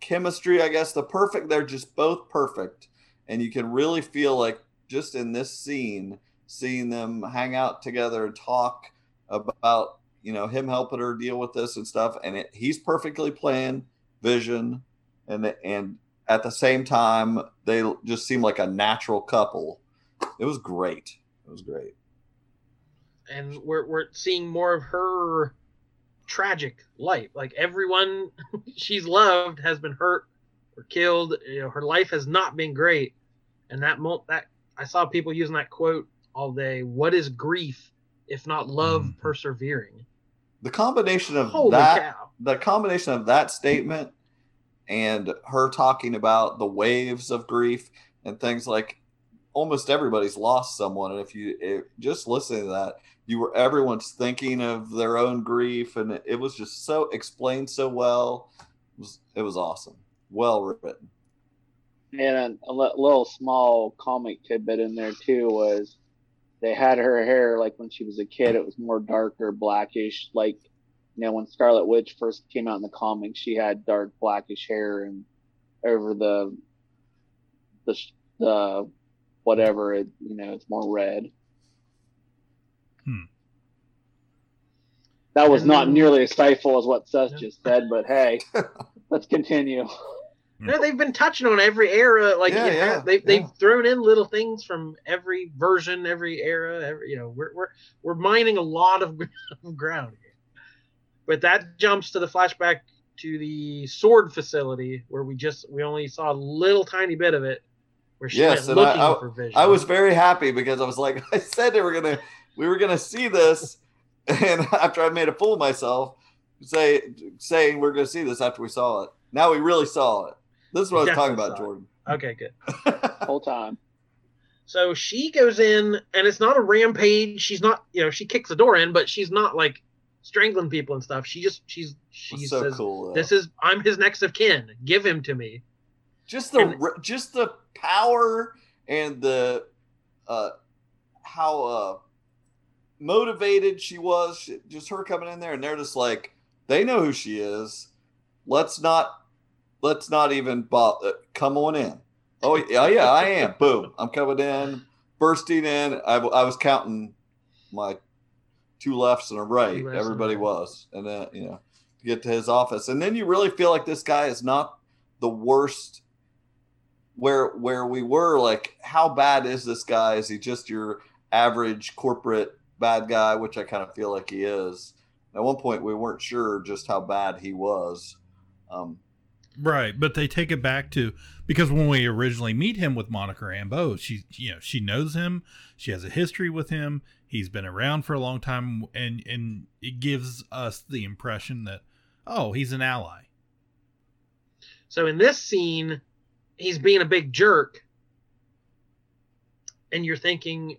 chemistry i guess the perfect they're just both perfect and you can really feel like just in this scene seeing them hang out together and talk about you know him helping her deal with this and stuff and it, he's perfectly playing vision and and at the same time they just seem like a natural couple it was great it was great and we're we're seeing more of her tragic life. Like everyone she's loved has been hurt or killed. You know, her life has not been great. And that mo- that I saw people using that quote all day. What is grief if not love Mhm. persevering? The combination of Holy that cow! the combination of that statement and her talking about the waves of grief and things like almost everybody's lost someone. And if you if, just listening to that you were everyone's thinking of their own grief and it, it was just so explained so well. It was, it was awesome. Well written. And a, li- little small comic tidbit in there too was they had her hair like when she was a kid, it was more darker, blackish. Like you know when Scarlet Witch first came out in the comics, she had dark blackish hair, and over the the the whatever it you know it's more red. Hmm. That was not And- nearly as stifle as what Seth Yeah. just said, but hey, let's continue. No, they've been touching on every era. Like Yeah, you know, yeah, they they've thrown in little things from every version, every era. Every you know, we're we're we're mining a lot of ground here. But that jumps to the flashback to the S.W.O.R.D. facility where we just we only saw a little tiny bit of it, where she Yes, went and I- looking I- for Vision. I was very happy because I was like, I said they were gonna, we were gonna see this, and after I made a fool of myself, say saying we're gonna see this after we saw it. Now we really saw it. This is what I was talking about, saw. Jordan. okay, good. Whole time. So she goes in, and it's not a rampage. She's not, you know, she kicks the door in, but she's not like strangling people and stuff. She just she's she so says, cool. "This is I'm his next of kin. Give him to me." just the and- just the power and the uh how uh motivated she was just her coming in there and they're just like they know who she is let's not let's not even bo- uh, come on in. Oh yeah yeah i am. Boom. I'm coming in bursting in. I, I was counting my two lefts and a right. Two lefts and a everybody right. was. And then you know to get to his office. And then you really feel like this guy is not the worst where where we were. Like how bad is this guy? Is he just your average corporate bad guy? Which i kind of feel like he is. At one point we weren't sure just how bad he was. Um Right, but they take it back to because when we originally meet him with Monica Rambeau, she you know she knows him, she has a history with him. He's been around for a long time, and and it gives us the impression that oh he's an ally. So in this scene, he's being a big jerk, and you're thinking,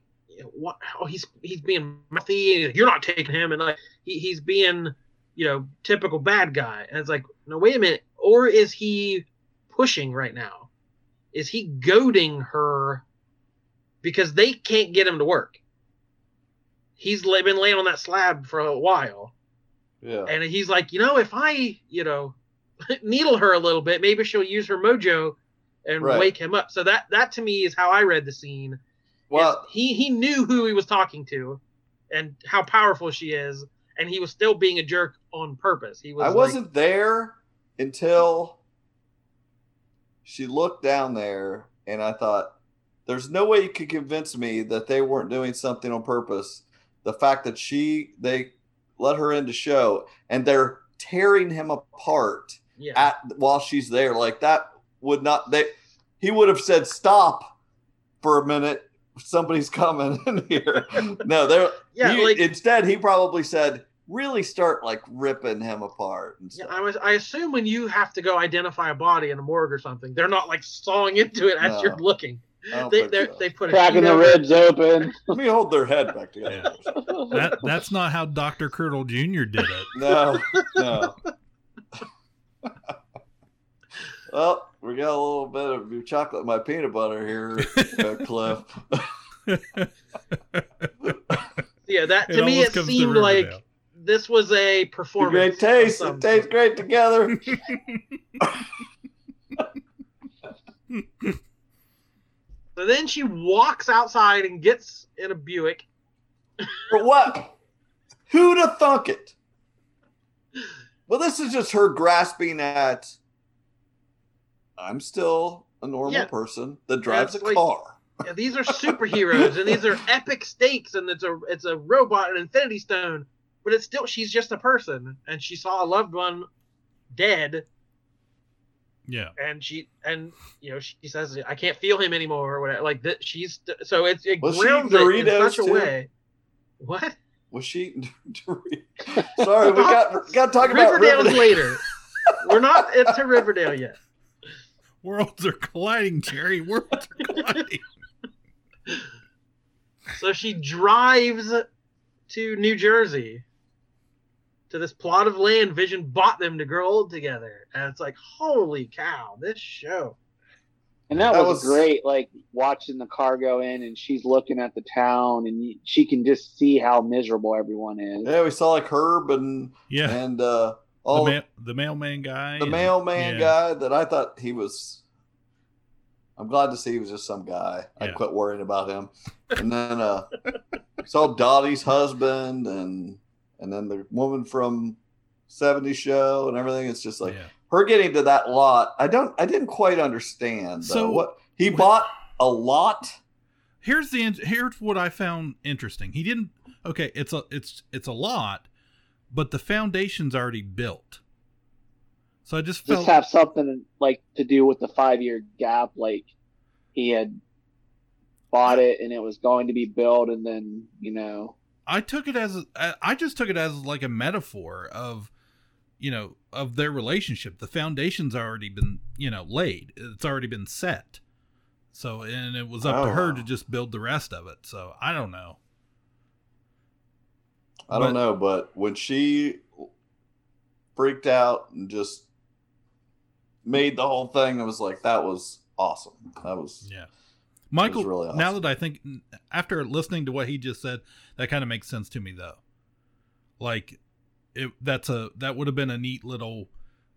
what? Oh, he's he's being mouthy. You're not taking him, and like he, he's being, you know, typical bad guy. And it's like, no, wait a minute. Or is he pushing right now? Is he goading her because they can't get him to work? He's been laying on that slab for a while yeah and he's like, you know, if I, you know, needle her a little bit, maybe she'll use her mojo and Right. wake him up. So that that to me is how I read the scene. well he he knew who he was talking to, and how powerful she is, and he was still being a jerk on purpose. He was. i like- wasn't there until she looked down there and i thought there's no way you could convince me that they weren't doing something on purpose. The fact that she they let her into show and they're tearing him apart yeah. at while she's there like that would not they he would have said stop for a minute. Somebody's coming in here. No they're Yeah, he- like- instead he probably said really start like ripping him apart and Yeah, I was. I assume when you have to go identify a body in a morgue or something, they're not like sawing into it as No. you're looking. They think they so. they put Cracking sheet the over ribs open. let me hold their head back together Yeah. That that's not how Doctor Curdle Jr. did it. no no well we got a little bit of your chocolate my peanut butter here uh, cliff Yeah, that It to me it comes to seemed like Riverdale. This was a It's a performance. great taste it tastes great together So then she walks outside and gets in a Buick. For what? Who'd have thunk it? Well, this is just her grasping at. I'm still a normal Yeah. person that drives That's a like- car. Yeah, these are superheroes and these are epic stakes and it's a it's a robot, an Infinity Stone, but it's still she's just a person and she saw a loved one dead Yeah. and she and you know she says I can't feel him anymore or whatever like that she's so it's it Was she grounds it in Doritos such a way. What? Was she? Sorry, we got got to talk about Riverdale's Riverdale. later. We're not into Riverdale yet. Worlds are colliding, Jerry. Worlds are colliding. So she drives to New Jersey to this plot of land Vision bought them to grow old together. And it's like, holy cow, this show. And that, That was, was- great, like watching the car go in, and she's looking at the town, and she can just see how miserable everyone is. Yeah, we saw like Herb and Yeah. and uh, The, all ma- the mailman guy. the and- mailman yeah. guy that I thought he was. I'm glad to see he was just some guy. I quit worrying about him. And then uh saw Dottie's husband and and then the woman from 70 show and everything. It's just like yeah. her getting to that lot. I don't I didn't quite understand though. So- what he bought a lot. Here's the here's what I found interesting. He didn't. Okay, it's a it's it's a lot, but the foundation's already built. So I just felt Just have something like to do with the five year gap, like he had bought it and it was going to be built, and then you know I took it as I just took it as like a metaphor of you know of their relationship. The foundation's already been you know laid. It's already been set. So and it was up to Oh, her wow. to just build the rest of it. So I don't know. I don't know, but when she freaked out and just made the whole thing, I was like, that was awesome. That was Yeah. Michael, really now that I think, after listening to what he just said, that kind of makes sense to me, though. Like, it that's a that would have been a neat little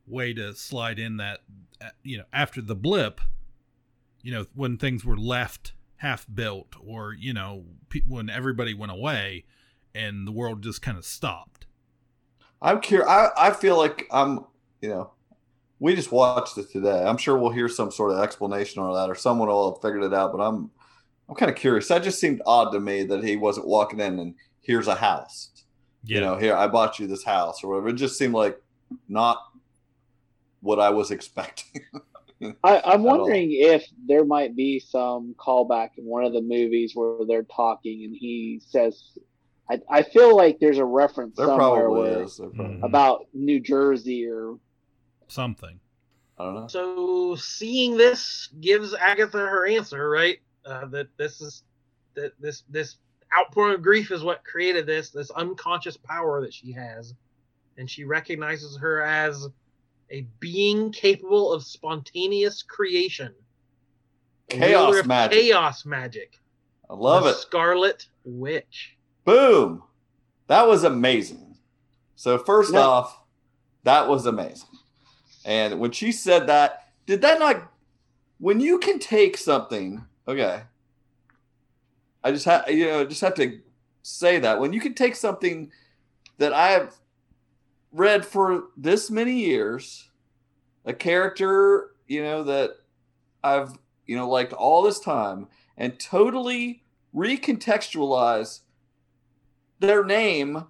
way to slide in that, uh, you know, after the blip, you know, when things were left half built, or you know, pe- when everybody went away, and the world just kind of stopped. I'm curious. I, I feel like I'm, you know, we just watched it today. I'm sure we'll hear some sort of explanation on that, or someone will have figured it out. But I'm, I'm kind of curious. That just seemed odd to me that he wasn't walking in and here's a house. You know, here I bought you this house or whatever. It just seemed like not what I was expecting. I, I'm At all. wondering if there might be some callback in one of the movies where they're talking and he says, I, I feel like there's a reference there somewhere probably where, is. There probably- Mhm. about New Jersey or something. I don't know. So seeing this gives Agatha her answer, right? Uh, that this is that this this outpouring of grief is what created this this unconscious power that she has, and she recognizes her as a being capable of spontaneous creation, Chaos magic. chaos magic. I love the it. Scarlet Witch. Boom. That was amazing. So first No. off, that was amazing. And when she said that, did that not when you can take something, okay. I just have you know, just have to say that. When you can take something that I have read for this many years, a character, you know, that I've, you know, liked all this time and totally recontextualize their name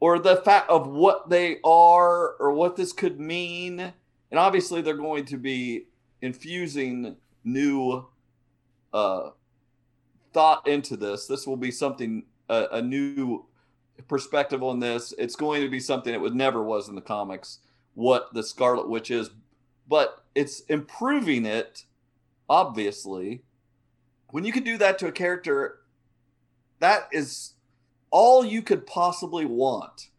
or the fact of what they are or what this could mean. And obviously, they're going to be infusing new uh, thought into this. This will be something, a, a new perspective on this. It's going to be something that would never was in the comics, what the Scarlet Witch is, but it's improving it, obviously. When you can do that to a character, that is all you could possibly want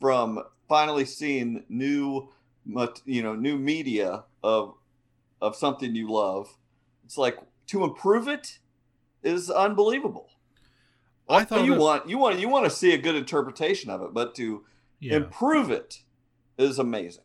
from finally seeing new mat- you know new media of of something you love it's like to improve it is unbelievable I thought you want you want you want to see a good interpretation of it but to Yeah, improve it is amazing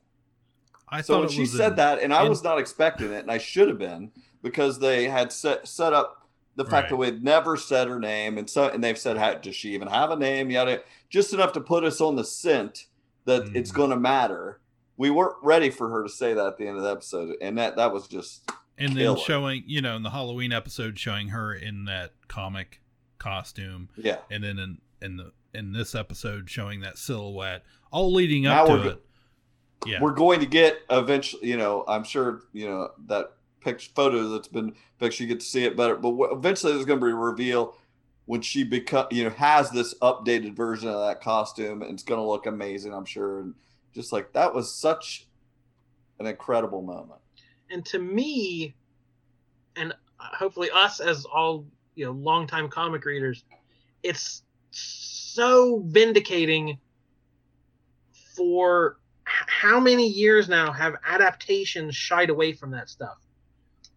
I so thought when she said in- that, and I in- was not expecting it, and I should have been because they had set set up the fact Right. that we had never said her name, and so and they've said, how, does she even have a name? Yada, just enough to put us on the scent that it's Mhm. going to matter. We weren't ready for her to say that at the end of the episode, and that that was just and then killer. showing you know in the Halloween episode showing her in that comic costume, yeah. and then in in the in this episode showing that silhouette, all leading Now up to we're go- it. Yeah, We're going to get eventually, you know, I'm sure, you know, that picture photo that's been picture, you get to see it better. But eventually there's going to be a reveal when she become, you know, has this updated version of that costume and it's going to look amazing, I'm sure. And just like that was such an incredible moment. and to me and hopefully us as all you know longtime comic readers it's so vindicating for how many years now have adaptations shied away from that stuff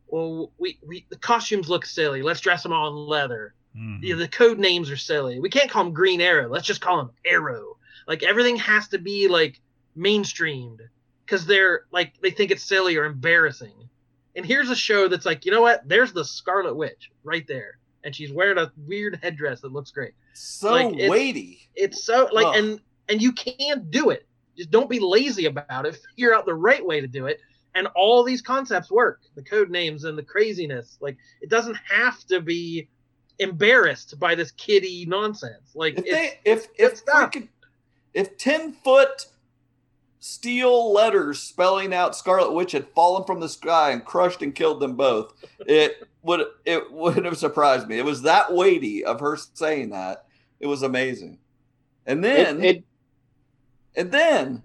well we, we the costumes look silly let's dress them all in leather Mhm. you know, the code names are silly. We can't call them Green Arrow. Let's just call them Arrow. Like everything has to be like mainstreamed because they're like they think it's silly or embarrassing. And here's a show that's like, you know what? There's the Scarlet Witch right there, and she's wearing a weird headdress that looks great. So Like, it's- weighty. It's so like, and and you can't do it. Just don't be lazy about it. Figure out the right way to do it. And all these concepts work. The code names and the craziness. Like it doesn't have to be embarrassed by this kiddie nonsense. Like If it's, they, if if freaking, if ten foot steel letters spelling out Scarlet Witch had fallen from the sky and crushed and killed them both, it would it would have surprised me. It was that weighty of her saying that. It was amazing. And then it, it and then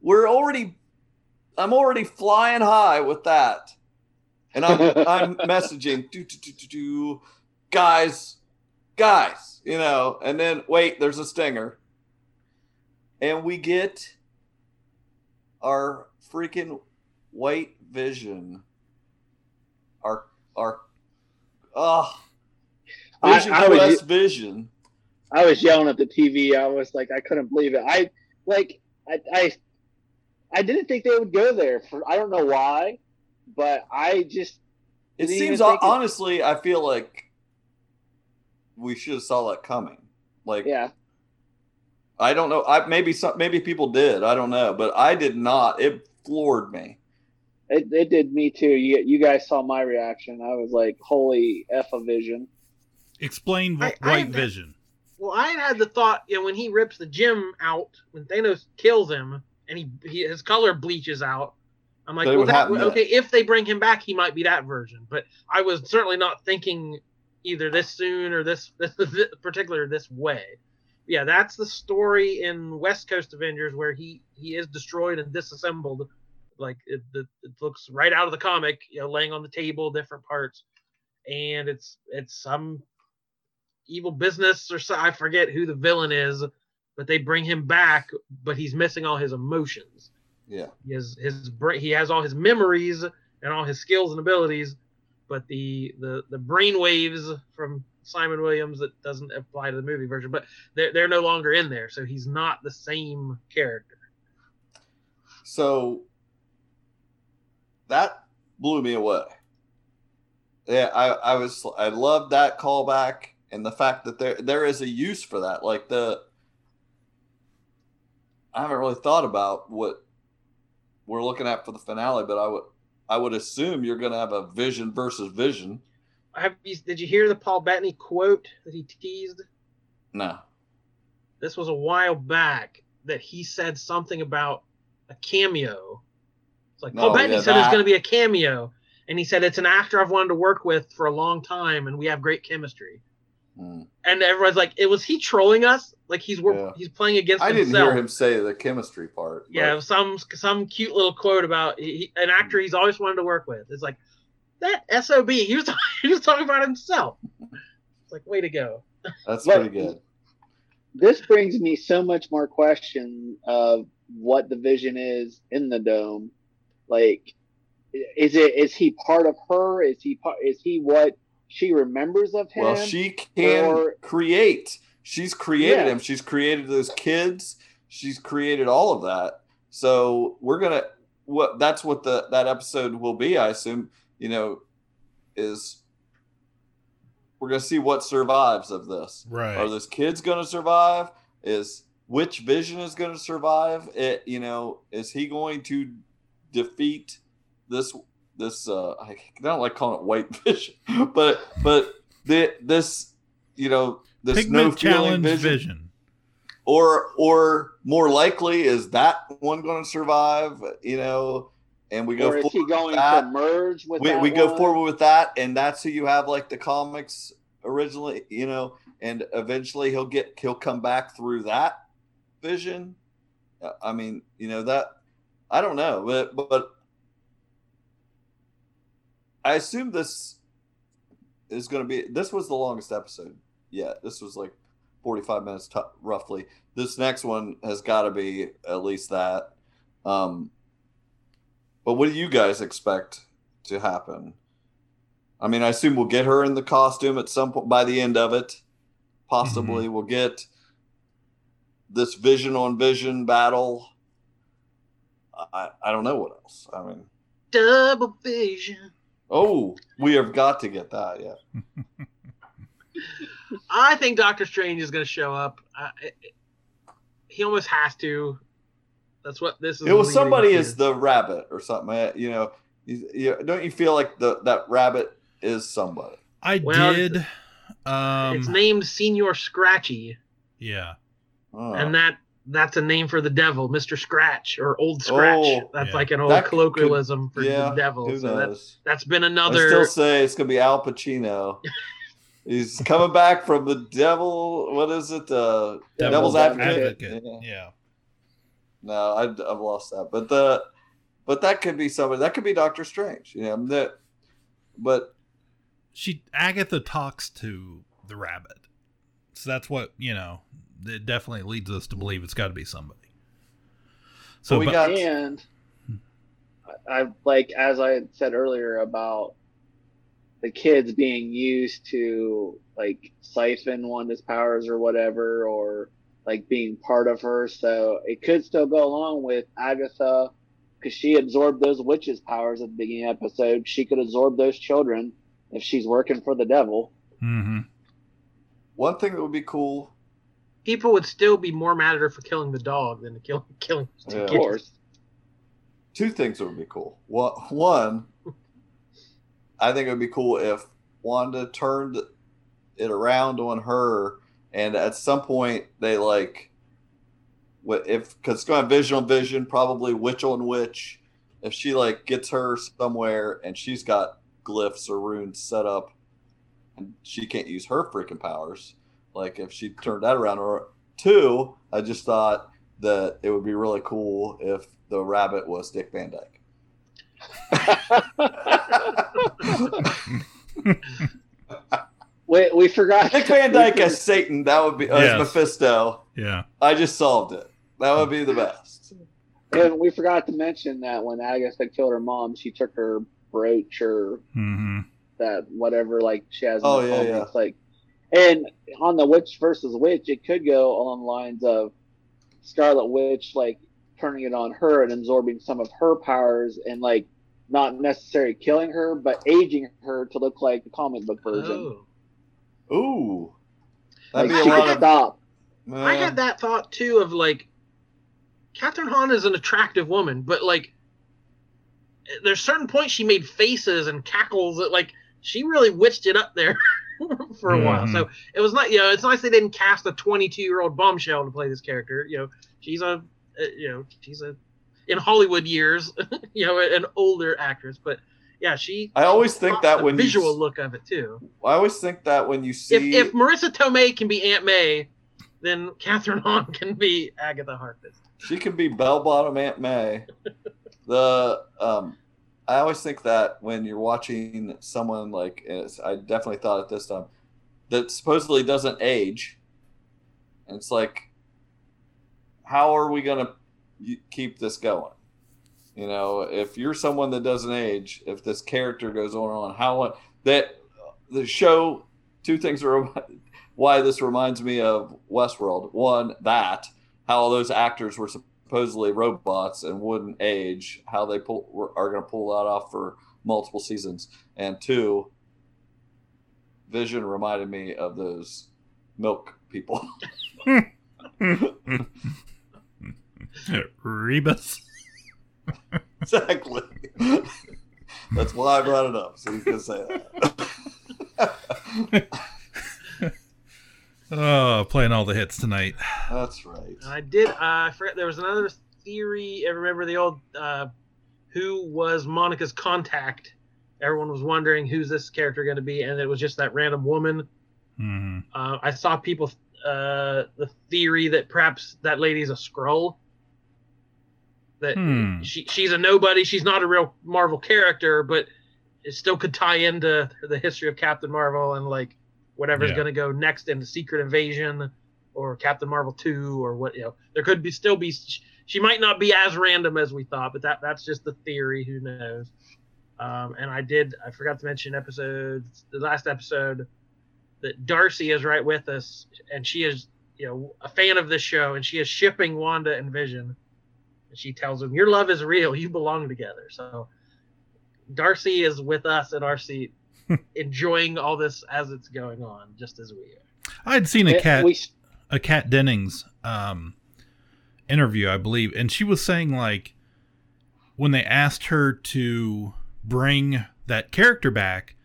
we're already I'm already flying high with that. And I'm I'm messaging do, do, do, do, do, guys, guys, you know, and then wait, there's a stinger. and we get our freaking white vision. Our our I- Vision I was- Vision. I was yelling at the TV. I was like, I couldn't believe it. I like, I, I, I didn't think they would go there for. I don't know why, but I just. It seems think it- honestly, I feel like we should have saw that coming. Like Yeah, I don't know. I maybe some maybe people did. I don't know, but I did not. It floored me. it, it did me too. You, you guys saw my reaction. I was like, holy f a vision. Explain I- wh- I white have- vision. Well, I had had the thought, you know, when he rips the gem out, when Thanos kills him, and he, he his color bleaches out. I'm like, That well, that, okay, if they bring him back, he might be that version. But I was certainly not thinking either this soon or this, this, this particular this way. Yeah, that's the story in West Coast Avengers where he he is destroyed and disassembled. Like it, it, it looks right out of the comic, you know, laying on the table, different parts, and it's it's some evil business or so I forget who the villain is, but they bring him back, but he's missing all his emotions. Yeah. his his brain. He has all his memories and all his skills and abilities, but the the the brain waves from Simon Williams that doesn't apply to the movie version. But they're they're no longer in there, so he's not the same character. So that blew me away. Yeah, I, I was I loved that callback and the fact that there there is a use for that. Like the I haven't really thought about what we're looking at for the finale, but I would I would assume you're gonna have a vision versus vision. Have you, did you hear the Paul Bettany quote that he teased? No. This was a while back that he said something about a cameo. It's like Paul No, Bettany yeah, said there's going to be a cameo, and he said it's an actor I've wanted to work with for a long time, and we have great chemistry. Hmm. And everyone's like, "It was he trolling us? Like he's Yeah. he's playing against I didn't hear him say the chemistry part. Yeah, some some cute little quote about he, an actor he's always wanted to work with. It's like that sob. He was he was talking about himself. It's like way to go. That's pretty good. This brings me so much more question of what the vision is in the dome. Like, is it is he part of her? Is he part? Is he what she remembers of him? Well, she can or- create. She's created Yeah. him. She's created those kids. She's created all of that. So we're gonna what that's what the that episode will be. I assume you know is we're gonna see what survives of this. Right. Are those kids gonna survive? Is which vision is gonna survive? It you know is he going to defeat this this uh I don't like calling it white vision, but but the, this you know this Pigment no challenge vision, vision. or or more likely is that one going to survive? You know, and we go or is he forward with going to merge with we, that we go one? forward with that, and that's who you have like the comics originally, you know, and eventually he'll get he'll come back through that vision. Uh, I mean, you know that I don't know, but but I assume this is going to be. This was the longest episode yet. This was like forty-five minutes t- roughly. This next one has got to be at least that. Um, but what do you guys expect to happen? I mean, I assume we'll get her in the costume at some point by the end of it. Possibly, we'll get this vision on vision battle. I, I don't know what else. I mean, Double vision. oh, we have got to get that. Yeah. I think Doctor Strange is going to show up. Uh, it- it- he almost has to. That's what this is. It was somebody is the rabbit or something. uh, You know, you, you, don't you feel like the that rabbit is somebody? I Well, did. Um, it's named Señor Scratchy, yeah. Oh. and that that's a name for the devil, Mister Scratch or Old Scratch. Oh, that's yeah. like an old That could- colloquialism for yeah, the devil. who So that, knows? that's been another. I another. still say it's gonna be Al Pacino. He's coming back from the devil. What is it? Uh, Devil's Devil's, Advocate. Advocate. Yeah. Yeah. No, I, I've lost that. But the, but that could be somebody. That could be Doctor Strange. You know that. But She Agatha talks to the rabbit, so that's what you know. It definitely leads us to believe it's got to be somebody. So we but- got and I I- like as I said earlier about the kids being used to like siphon Wanda's powers or whatever, or like being part of her. So it could still go along with Agatha because she absorbed those witches' powers at the beginning of the episode. She could absorb those children if she's working for the devil. Mhm. one thing that would be cool. People would still be more mad at her for killing the dog than to kill, killing the Yeah. Of course. Two things that would be cool. One, one, I think it would be cool if Wanda turned it around on her, and at some point they like, what if because it's going to vision on vision, probably witch on witch. If she like gets her somewhere and she's got glyphs or runes set up, and she can't use her freaking powers, like if she turned that around. Or two, I just thought that it would be really cool if the rabbit was Dick Van Dyke. we, we forgot. Dick Van Dyke as Satan, that would be as Yes. Mephisto. Yeah. I just solved it. That would be the best. And we forgot to mention that when Agatha killed her mom, she took her brooch or hmm that whatever like she has. in Oh, the yeah, phone. yeah. It's like, and on the witch versus witch, it could go along the lines of Scarlet Witch like turning it on her and absorbing some of her powers and like not necessarily killing her, but aging her to look like the comic book version. Oh. Ooh. That'd be a lot could of. stop. I had that thought too of like Kathryn Hahn is an attractive woman, but like there's certain points she made faces and cackles that like she really witched it up there for a while. Mhm. So it was not you know it's nice they didn't cast a 22 year old bombshell to play this character. You know she's a uh, you know she's a in Hollywood years you know an older actress, but yeah she. I always think that when you visual s- look of it too. I always think that when you see. If if Marisa Tomei can be Aunt May, then Kathryn Hahn can be Agatha Harkness. She can be bell bottom Aunt May. the um, I always think that when you're watching someone like I definitely thought at this time that supposedly doesn't age, and it's like, how are we gonna keep this going? You know, if you're someone that doesn't age, if this character goes on and on, how that the show two things are why this reminds me of Westworld. One, that how all those actors were supposedly robots and wouldn't age, how they pull are going to pull that off for multiple seasons. And two, Vision reminded me of those milk people. Rebus. Exactly. That's why I brought it up, so you can say that. Oh, playing all the hits tonight. That's right. I did. Uh, I forgot there was another theory. I remember the old uh, who was Monica's contact. Everyone was wondering who's this character going to be, and it was just that random woman. hmm Uh, I saw people uh, the theory that perhaps that lady's a scroll. That Hmm. she she's a nobody. She's not a real Marvel character, but it still could tie into the history of Captain Marvel and like whatever's Yeah. going to go next into Secret Invasion or Captain Marvel two or what you know. There could be still be she might not be as random as we thought, but that that's just the theory. Who knows? Um, and I did I forgot to mention episode the last episode that Darcy is right with us, and she is you know a fan of this show, and she is shipping Wanda and Vision. And she tells him, "Your love is real. You belong together." So Darcy is with us in our seat, enjoying all this as it's going on, just as we are. I had seen a cat, we, a Kat Dennings um, interview, I believe, and she was saying like when they asked her to bring that character back,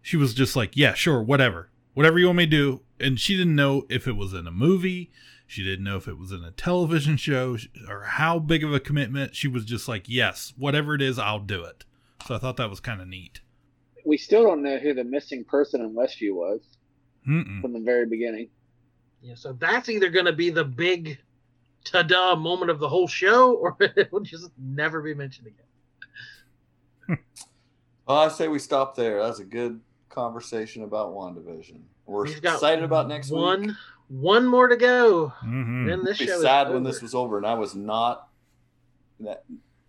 she was just like, "Yeah, sure, whatever, whatever you want me to do." And she didn't know if it was in a movie. She didn't know if it was in a television show or how big of a commitment. She was just like, "Yes, whatever it is, I'll do it." So I thought that was kind of neat. we still don't know who the missing person in Westview was Mm-mm. from the very beginning. Yeah, so that's either going to be the big ta-da moment of the whole show, or it will just never be mentioned again. Well, I say we stop there. That's a good conversation about WandaVision. We're We've got excited about next one, week. One more to go. Mhm. Then this I'd be show sad when over. this was over, and I was not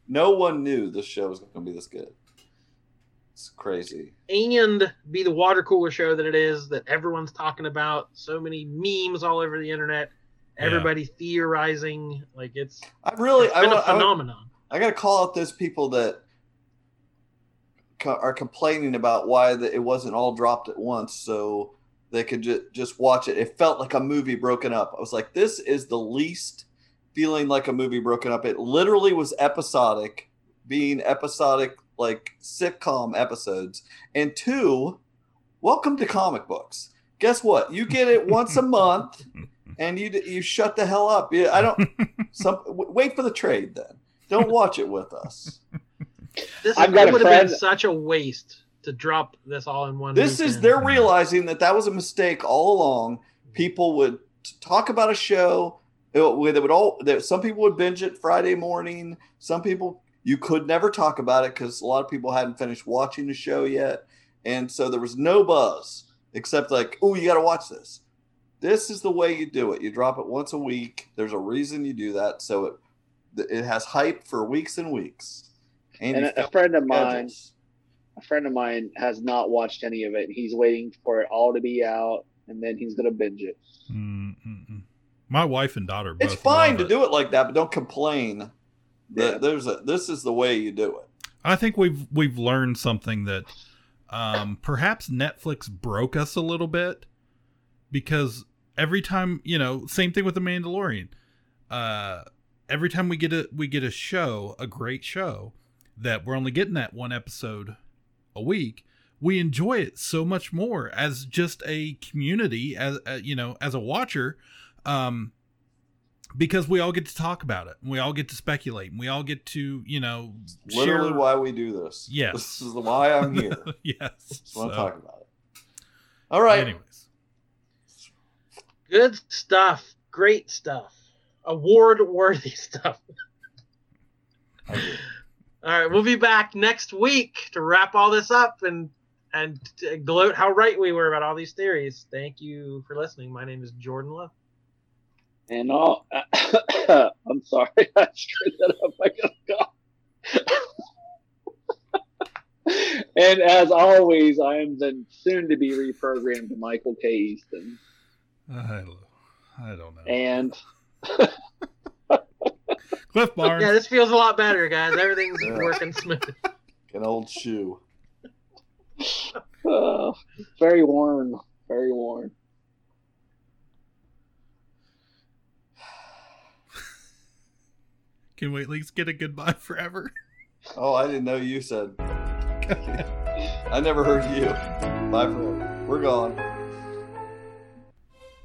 no one knew this show was going to be this good. It's crazy. and be the water cooler show that it is that everyone's talking about. So many memes all over the internet. Yeah. Everybody theorizing like it's, I really, it's I, been a wa- I, wa- phenomenon. I got to call out those people that co- are complaining about why the, it wasn't all dropped at once, so they could ju- just watch it. It felt like a movie broken up. I was like, this is the least feeling like a movie broken up. It literally was episodic, being episodic like sitcom episodes. And two, welcome to comic books. Guess what? You get it once a month, and you you shut the hell up. I don't. Some w- wait for the trade then. Don't watch it with us. This I've got it a would have been such a waste to drop this all in one. This is they're realizing that that was a mistake all along. People would talk about a show. It would, they would all. That some people would binge it Friday morning. Some people you could never talk about it because a lot of people hadn't finished watching the show yet, and so there was no buzz except like, oh, you got to watch this. This is the way you do it. You drop it once a week. There's a reason you do that, so it it has hype for weeks and weeks. And you a, a friend of mine, schedules. A friend of mine has not watched any of it. He's waiting for it all to be out, and then he's gonna binge it. Mm, mm, mm. My wife and daughter. Both It's fine to it. do it like that, but don't complain. That Yeah. there's a this is the way you do it. I think we've we've learned something that um, perhaps Netflix broke us a little bit because every time you know, same thing with the Mandalorian. Uh, every time we get a we get a show, a great show that we're only getting that one episode a week, we enjoy it so much more as just a community, as uh, you know, as a watcher. Um, because we all get to talk about it and we all get to speculate and we all get to you know Literally share- why we do this. Yes. This is why I'm here. yes That's what I'm So, talking about it. All right. anyways good stuff. Great stuff. Award worthy stuff. I agree. All right, we'll be back next week to wrap all this up and and gloat how right we were about all these theories. Thank you for listening. My name is Jordan Love. And all, uh, I'm sorry, I screwed that up. I gotta go. and as always, I am the soon to be reprogrammed to Michael K. Easton. I don't, I don't know And cliff barnes Yeah, this feels a lot better, guys. Everything's Yeah. working smooth. An old shoe. uh, very worn, very worn. can we at least get a goodbye forever Oh, I didn't know you said. I never heard you. Bye forever. We're gone.